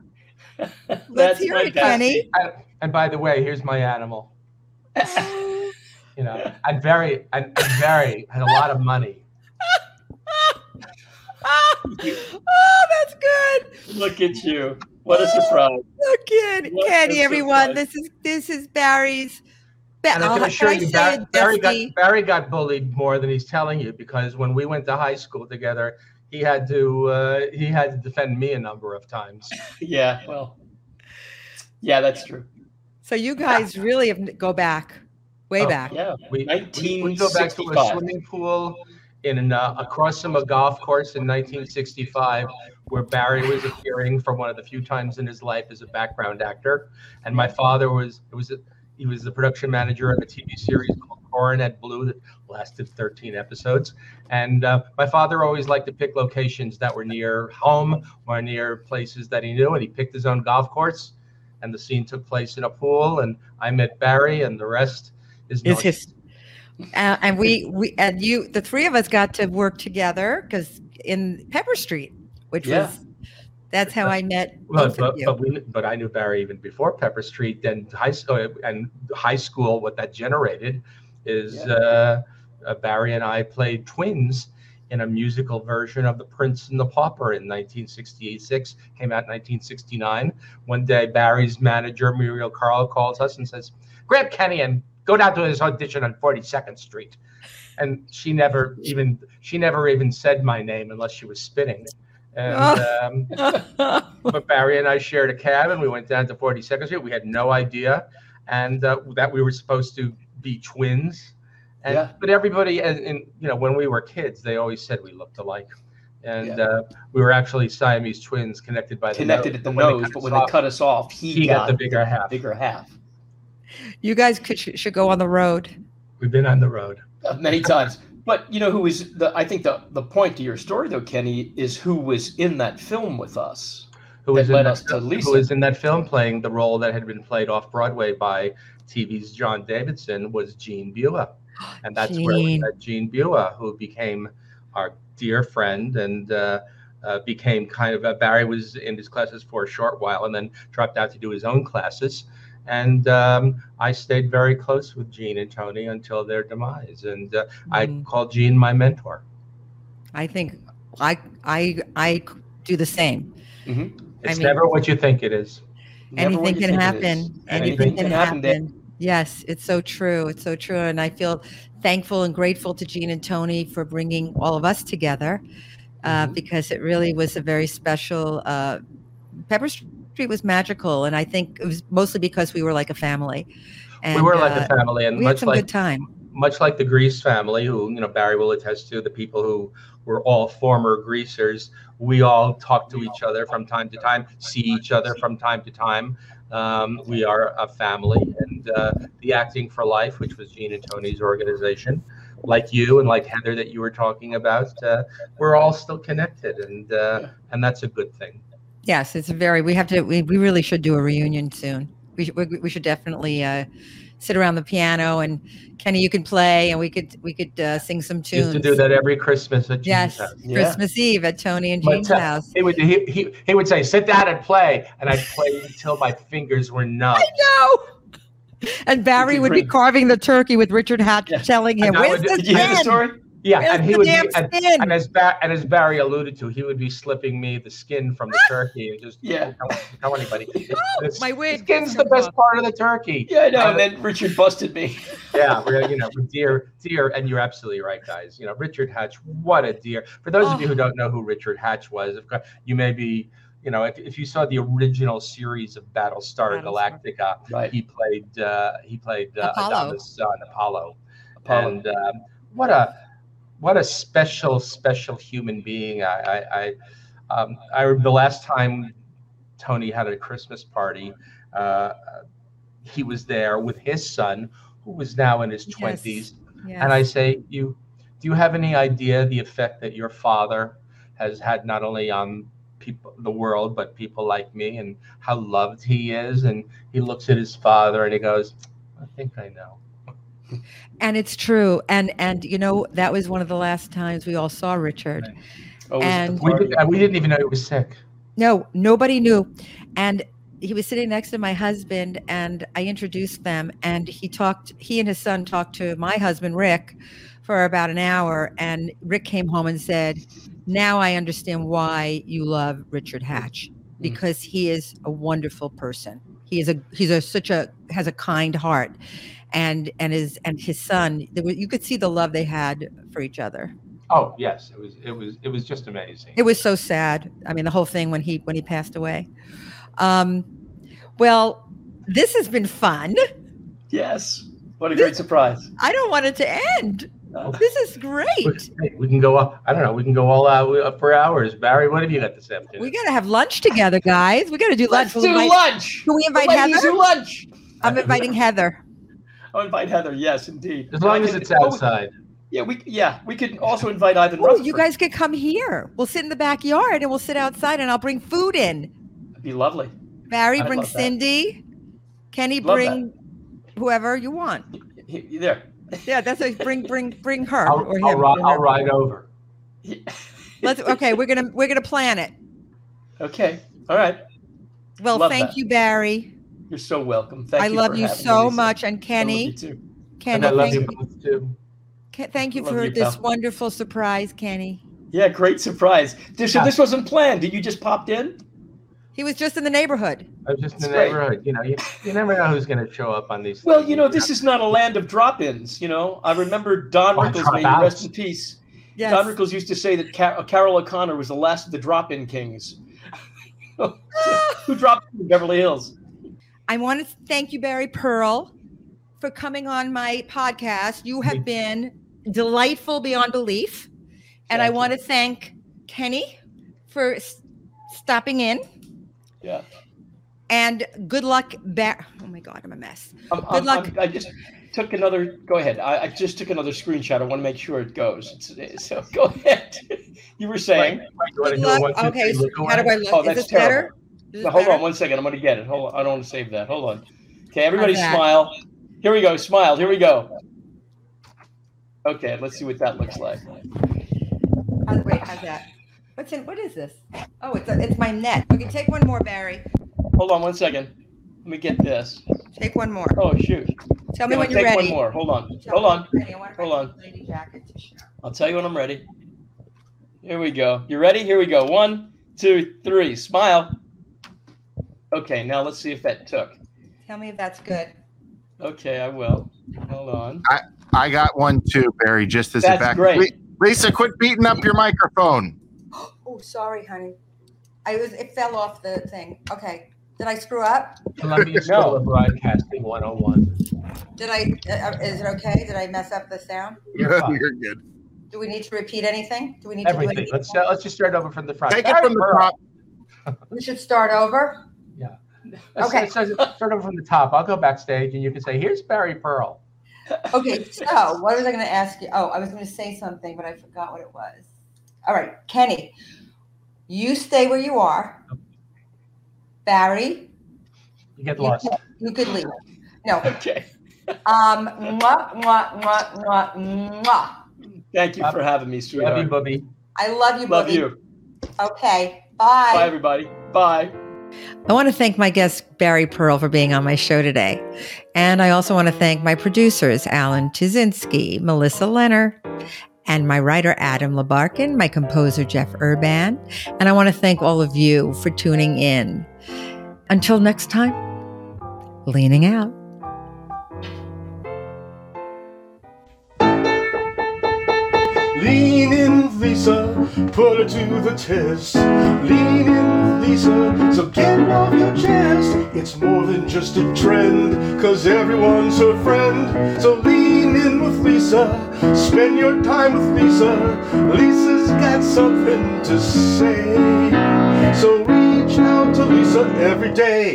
[SPEAKER 2] Let's
[SPEAKER 3] That's
[SPEAKER 2] hear
[SPEAKER 3] my
[SPEAKER 2] it, Kenny.
[SPEAKER 6] And, and by the way, here's my animal. You know, I'm very, I'm very had a lot of money.
[SPEAKER 2] oh, that's good.
[SPEAKER 3] Look at you. What a surprise.
[SPEAKER 2] Look at
[SPEAKER 3] What
[SPEAKER 2] Kenny, everyone.
[SPEAKER 3] surprise.
[SPEAKER 2] This is this is Barry's. Ba-
[SPEAKER 6] And I
[SPEAKER 2] oh,
[SPEAKER 6] can assure
[SPEAKER 2] can I
[SPEAKER 6] you, Barry, Barry got? Barry got bullied more than he's telling you because when we went to high school together, he had to uh, he had to defend me a number of times.
[SPEAKER 3] Yeah, well, yeah, that's true.
[SPEAKER 2] So you guys really have, go back, way
[SPEAKER 6] Oh,
[SPEAKER 2] back.
[SPEAKER 3] Yeah,
[SPEAKER 6] We, we, we go back to a swimming pool in uh, across from a golf course in 1965, where Barry was appearing for one of the few times in his life as a background actor, and my father was it was a, he was the production manager of a TV series called Coronet Blue that lasted 13 episodes, and uh, my father always liked to pick locations that were near home or near places that he knew, and he picked his own golf course, and the scene took place in a pool, and I met Barry, and the rest is
[SPEAKER 2] Is his uh, and we we and you the three of us got to work together because in Pepper Street, which
[SPEAKER 3] Yeah.
[SPEAKER 2] was that's how I met
[SPEAKER 6] Well,
[SPEAKER 2] both
[SPEAKER 6] but,
[SPEAKER 2] of you.
[SPEAKER 6] but we but I knew Barry even before Pepper Street. Then high school and high school, what that generated is
[SPEAKER 3] Yeah.
[SPEAKER 6] uh, uh, Barry and I played twins in a musical version of The Prince and the Pauper in 1966. Came out in 1969. One day, Barry's manager Muriel Carl calls us and says, "Grab Kenny and go down to his audition on 42nd Street." And she never even she never even said my name unless she was spitting. And um, but Barry and I shared a cab and we went down to 42nd Street. We had no idea and uh, that we were supposed to be twins. And,
[SPEAKER 3] Yeah.
[SPEAKER 6] But everybody, and, and you know, when we were kids, they always said we looked alike. And
[SPEAKER 3] Yeah.
[SPEAKER 6] uh, we were actually Siamese twins connected by the
[SPEAKER 3] Connected
[SPEAKER 6] nose.
[SPEAKER 3] at the
[SPEAKER 6] when
[SPEAKER 3] nose, but when
[SPEAKER 6] off,
[SPEAKER 3] they cut us off, he,
[SPEAKER 6] he got the bigger half.
[SPEAKER 3] bigger half
[SPEAKER 2] you guys could should should go on the road.
[SPEAKER 6] We've been on the road.
[SPEAKER 3] uh, many times. But you know who was the? I think the the point to your story though, Kenny, is who was in that film with us.
[SPEAKER 6] Who was, in
[SPEAKER 3] led
[SPEAKER 6] that,
[SPEAKER 3] us to Lisa.
[SPEAKER 6] who was in that film playing the role that had been played off Broadway by TV's John Davidson was Gene Bua. And that's where we
[SPEAKER 2] Gene.
[SPEAKER 6] met Gene Bua, who became our dear friend and uh, uh, became kind of uh, Barry was in his classes for a short while and then dropped out to do his own classes. And um, I stayed very close with Gene and Tony until their demise. And uh, I
[SPEAKER 2] Mm.
[SPEAKER 6] called Gene my mentor.
[SPEAKER 2] I think I I I do the same.
[SPEAKER 6] It's
[SPEAKER 2] mean-
[SPEAKER 6] never what you think it is.
[SPEAKER 3] Never
[SPEAKER 2] anything can
[SPEAKER 3] think it is.
[SPEAKER 2] happen.
[SPEAKER 6] Anything
[SPEAKER 2] Anything can
[SPEAKER 3] happen
[SPEAKER 2] happen. Yes, it's so true. It's so true. And I feel thankful and grateful to Gene and Tony for bringing all of us together uh,
[SPEAKER 3] Mhm.
[SPEAKER 2] because it really was a very special. Uh, Pepper Street was magical. And I think it was mostly because we were like a family. And,
[SPEAKER 6] we were like
[SPEAKER 2] uh,
[SPEAKER 6] a family, and
[SPEAKER 2] we had
[SPEAKER 6] much
[SPEAKER 2] some
[SPEAKER 6] like
[SPEAKER 2] good time.
[SPEAKER 6] much like the Grease family, who you know Barry will attest to, the people who were all former greasers, we all talk to each other from time to time, see each other from time to time. Um, we are a family, and uh, the Acting for Life, which was Gene and Tony's organization, like you and like Heather that you were talking about, uh, we're all still connected, and uh, and that's a good thing.
[SPEAKER 2] Yes, it's a very. We have to. We, we really should do a reunion soon. We should. We, we should definitely uh, sit around the piano and Kenny, you could play, and we could we could uh, sing some tunes.
[SPEAKER 6] Used to do that every Christmas at Gene's
[SPEAKER 2] Yes,
[SPEAKER 6] house.
[SPEAKER 3] Yeah.
[SPEAKER 2] Christmas Eve at Tony and
[SPEAKER 6] But, uh,
[SPEAKER 2] house.
[SPEAKER 6] He would he, he, he would say, "Sit down and play," and I'd play until my fingers were numb.
[SPEAKER 2] No. And Barry would be carving the turkey with Richard Hatch
[SPEAKER 3] Yeah.
[SPEAKER 2] telling him, "Where's
[SPEAKER 6] would-
[SPEAKER 2] the
[SPEAKER 3] Did you hear the
[SPEAKER 2] skin?
[SPEAKER 3] story?
[SPEAKER 6] Yeah,
[SPEAKER 2] Where's
[SPEAKER 6] and he would be, and, and as ba- and as Barry alluded to, he would be slipping me the skin from the turkey and just
[SPEAKER 3] Yeah.
[SPEAKER 6] don't tell, tell anybody. It's-
[SPEAKER 2] Oh,
[SPEAKER 6] the-
[SPEAKER 2] my
[SPEAKER 6] the
[SPEAKER 2] wig
[SPEAKER 6] skin's the best
[SPEAKER 2] off.
[SPEAKER 6] part of the turkey.
[SPEAKER 3] Yeah, I know.
[SPEAKER 6] Uh,
[SPEAKER 3] And then Richard busted me.
[SPEAKER 6] Yeah, we're you know dear dear, and you're absolutely right, guys. You know Richard Hatch, what a dear. For those of you who
[SPEAKER 2] Oh.
[SPEAKER 6] don't know who Richard Hatch was, of course, you may be. You know, if, if you saw the original series of Battlestar
[SPEAKER 2] Battlestar.
[SPEAKER 6] Galactica,
[SPEAKER 3] Right.
[SPEAKER 6] he played uh, he played uh,
[SPEAKER 2] Apollo.
[SPEAKER 6] Adama's son Apollo,
[SPEAKER 3] Apollo.
[SPEAKER 6] and um, what a what a special special human being. I I, I, um, I the last time Tony had a Christmas party, uh, he was there with his son, who was now in his
[SPEAKER 2] Yes.
[SPEAKER 6] twenties,
[SPEAKER 2] Yes.
[SPEAKER 6] and I say, "You, do you have any idea the effect that your father has had not only on people, the world, but people like me, and how loved he is?" And he looks at his father and he goes, "I think I know."
[SPEAKER 2] and it's true. And and you know that was one of the last times we all saw Richard.
[SPEAKER 3] Oh, was it the
[SPEAKER 2] And-
[SPEAKER 6] We, did, we didn't even know he was sick.
[SPEAKER 2] No, nobody knew. And he was sitting next to my husband and I introduced them and he talked he and his son talked to my husband Rick for about an hour and Rick came home and said, "Now I understand why you love Richard Hatch because he is a wonderful person. He is a he's a such a has a kind heart." And and his and his son, you could see the love they had for each other.
[SPEAKER 6] Oh yes, it was it was it was just amazing.
[SPEAKER 2] It was so sad. I mean, the whole thing when he when he passed away. Um, well, this has been fun.
[SPEAKER 3] Yes. What a great surprise.
[SPEAKER 2] I don't want it to end.
[SPEAKER 3] Uh,
[SPEAKER 2] This is great.
[SPEAKER 6] Hey, we can go up. I don't know. We can go all out up for hours. Barry, what have you got this afternoon?
[SPEAKER 2] We got to have lunch together, guys. We got to do lunch.
[SPEAKER 3] Let's
[SPEAKER 2] We'll
[SPEAKER 3] do
[SPEAKER 2] invite-
[SPEAKER 3] lunch.
[SPEAKER 2] Can we
[SPEAKER 3] The
[SPEAKER 2] invite
[SPEAKER 3] ladies
[SPEAKER 2] Heather?
[SPEAKER 3] do lunch.
[SPEAKER 2] I'm inviting Heather.
[SPEAKER 3] I'll invite Heather. Yes, indeed.
[SPEAKER 6] as long as it's
[SPEAKER 3] oh,
[SPEAKER 6] outside.
[SPEAKER 3] Yeah, we yeah we could also invite Ivan.
[SPEAKER 2] Oh,
[SPEAKER 3] Rutherford.
[SPEAKER 2] you guys could come here. We'll sit in the backyard and we'll sit outside and I'll bring food in.
[SPEAKER 3] That'd be lovely.
[SPEAKER 2] Barry,
[SPEAKER 3] I'd
[SPEAKER 2] bring
[SPEAKER 3] love that.
[SPEAKER 2] Cindy. Kenny,
[SPEAKER 3] Love
[SPEAKER 2] bring whoever you want.
[SPEAKER 3] He- he- there.
[SPEAKER 2] Yeah, that's a bring, bring, bring her
[SPEAKER 6] I'll,
[SPEAKER 2] or him.
[SPEAKER 6] I'll, ri- I'll ride over.
[SPEAKER 3] He-
[SPEAKER 2] Let's. Okay, we're gonna we're gonna plan it.
[SPEAKER 3] okay. All right.
[SPEAKER 2] Well,
[SPEAKER 3] Love
[SPEAKER 2] thank
[SPEAKER 3] that.
[SPEAKER 2] you, Barry.
[SPEAKER 3] You're so welcome. Thank
[SPEAKER 2] I
[SPEAKER 3] you.
[SPEAKER 2] love
[SPEAKER 3] for
[SPEAKER 2] you
[SPEAKER 3] having me,
[SPEAKER 2] so much, and
[SPEAKER 3] I love
[SPEAKER 2] Kenny,
[SPEAKER 3] you too.
[SPEAKER 2] Kenny,
[SPEAKER 6] and I love
[SPEAKER 2] thank
[SPEAKER 6] you
[SPEAKER 2] you.
[SPEAKER 6] both too.
[SPEAKER 2] Thank you
[SPEAKER 3] Love
[SPEAKER 2] for
[SPEAKER 3] you,
[SPEAKER 2] this
[SPEAKER 3] pal.
[SPEAKER 2] wonderful surprise, Kenny.
[SPEAKER 3] Yeah, great surprise. This, so
[SPEAKER 6] Yeah.
[SPEAKER 3] this wasn't planned. Did you just popped in?
[SPEAKER 2] He was just in the neighborhood.
[SPEAKER 6] I was just in the
[SPEAKER 3] great.
[SPEAKER 6] neighborhood. You know, you, you never know who's going to show up on these.
[SPEAKER 3] Well,
[SPEAKER 6] things.
[SPEAKER 3] you know, this is not a land of drop-ins. You know, I remember Don
[SPEAKER 6] Or
[SPEAKER 3] Rickles, may rest in peace.
[SPEAKER 2] Yes.
[SPEAKER 3] Don Rickles used to say that Car- uh, Carroll O'Connor was the last of the drop-in kings. Who dropped in Beverly Hills?
[SPEAKER 2] I want to thank you, Barry Pearl, for coming on my podcast. You have been delightful beyond belief. And I
[SPEAKER 3] Thank you.
[SPEAKER 2] want to thank Kenny for s- stopping in.
[SPEAKER 3] Yeah.
[SPEAKER 2] And good luck, Bar. Oh my God, I'm a mess.
[SPEAKER 3] I'm,
[SPEAKER 2] Good
[SPEAKER 3] I'm-
[SPEAKER 2] luck.
[SPEAKER 3] I'm- i just took another. Go ahead. I, I just took another screenshot. I want to make sure it goes. It's, so go ahead. you were saying.
[SPEAKER 6] Right, right, you wanna
[SPEAKER 2] Good luck.
[SPEAKER 6] one,
[SPEAKER 2] Okay,
[SPEAKER 6] three,
[SPEAKER 2] so how do? I look?
[SPEAKER 3] Oh,
[SPEAKER 2] Is
[SPEAKER 3] that's
[SPEAKER 2] this better?
[SPEAKER 3] terrible.
[SPEAKER 2] Is this
[SPEAKER 3] No, hold
[SPEAKER 2] better?
[SPEAKER 3] on one second. I'm going to get it. Hold on. I don't want to save that. Hold on. Okay, everybody
[SPEAKER 2] How's that?
[SPEAKER 3] smile. Here we go. Smile. Here we go. Okay, let's see what that looks like.
[SPEAKER 2] How's, wait, how's that? What's in? What is this? Oh, it's a, it's my net. Okay, take one more, Barry.
[SPEAKER 3] Hold on one second. Let me get this.
[SPEAKER 2] Take one more.
[SPEAKER 3] Oh shoot.
[SPEAKER 2] Tell me
[SPEAKER 3] I'm
[SPEAKER 2] when
[SPEAKER 3] gonna
[SPEAKER 2] you're
[SPEAKER 3] take
[SPEAKER 2] ready.
[SPEAKER 3] one more. Hold on.
[SPEAKER 2] Tell
[SPEAKER 3] Hold on.
[SPEAKER 2] ready. I want
[SPEAKER 3] Hold on.
[SPEAKER 2] Lady jacket to show.
[SPEAKER 3] I'll tell you when I'm ready. Here we go. You ready? Here we go. One, two, three. Smile. Okay, now let's see if that took.
[SPEAKER 2] Tell me if that's good.
[SPEAKER 3] Okay, I will. Hold on.
[SPEAKER 5] I I got one too, Barry, just as a
[SPEAKER 3] That's
[SPEAKER 5] back.
[SPEAKER 3] great.
[SPEAKER 5] Lisa, quit beating up your microphone.
[SPEAKER 2] Oh, sorry, honey. I was it fell off the thing. Okay. Did I screw up?
[SPEAKER 6] Columbia School of Broadcasting 101.
[SPEAKER 2] Did I? Uh, is it okay? Did I mess up the sound?
[SPEAKER 6] You're fine.
[SPEAKER 5] You're good.
[SPEAKER 2] Do we need to repeat anything? Do we need to do
[SPEAKER 6] Everything.
[SPEAKER 2] anything?
[SPEAKER 6] Let's uh, let's just start over from the front.
[SPEAKER 5] Take it from the top.
[SPEAKER 2] We should start over.
[SPEAKER 6] Let's-
[SPEAKER 2] Okay.
[SPEAKER 6] let's start start over from the top. I'll go backstage, and you can say, "Here's Barry Pearl."
[SPEAKER 2] Okay. So, what was I going to ask you? Oh, I was going to say something, but I forgot what it was. All right, Kenny, you stay where you are. Barry,
[SPEAKER 6] You get
[SPEAKER 2] you,
[SPEAKER 6] lost.
[SPEAKER 2] you could leave. No.
[SPEAKER 3] Okay.
[SPEAKER 2] Um. Mwah, mwah, mwah, mwah, mwah.
[SPEAKER 3] Thank you for having me,
[SPEAKER 6] Love you,
[SPEAKER 3] sweetheart.
[SPEAKER 6] Bubby.
[SPEAKER 2] I love you,
[SPEAKER 3] Love
[SPEAKER 2] Boogie.
[SPEAKER 3] you.
[SPEAKER 2] Okay.
[SPEAKER 3] Bye,
[SPEAKER 2] Bye.
[SPEAKER 3] everybody. Bye.
[SPEAKER 2] I want to thank my guest, Barry Pearl, for being on my show today. And I also want to thank my producers, Alan Tuzinski, Melissa Lenner, and my writer, Adam Labarkin, my composer, Jeff Urban. And I want to thank all of you for tuning in. Until next time, leaning out.
[SPEAKER 1] Lean in, Lisa, put it to the test. Lean in, Lisa, so get off your chest. It's more than just a trend, cause everyone's her friend. So lean in with Lisa, spend your time with Lisa. Lisa's got something to say. So reach out to Lisa every day.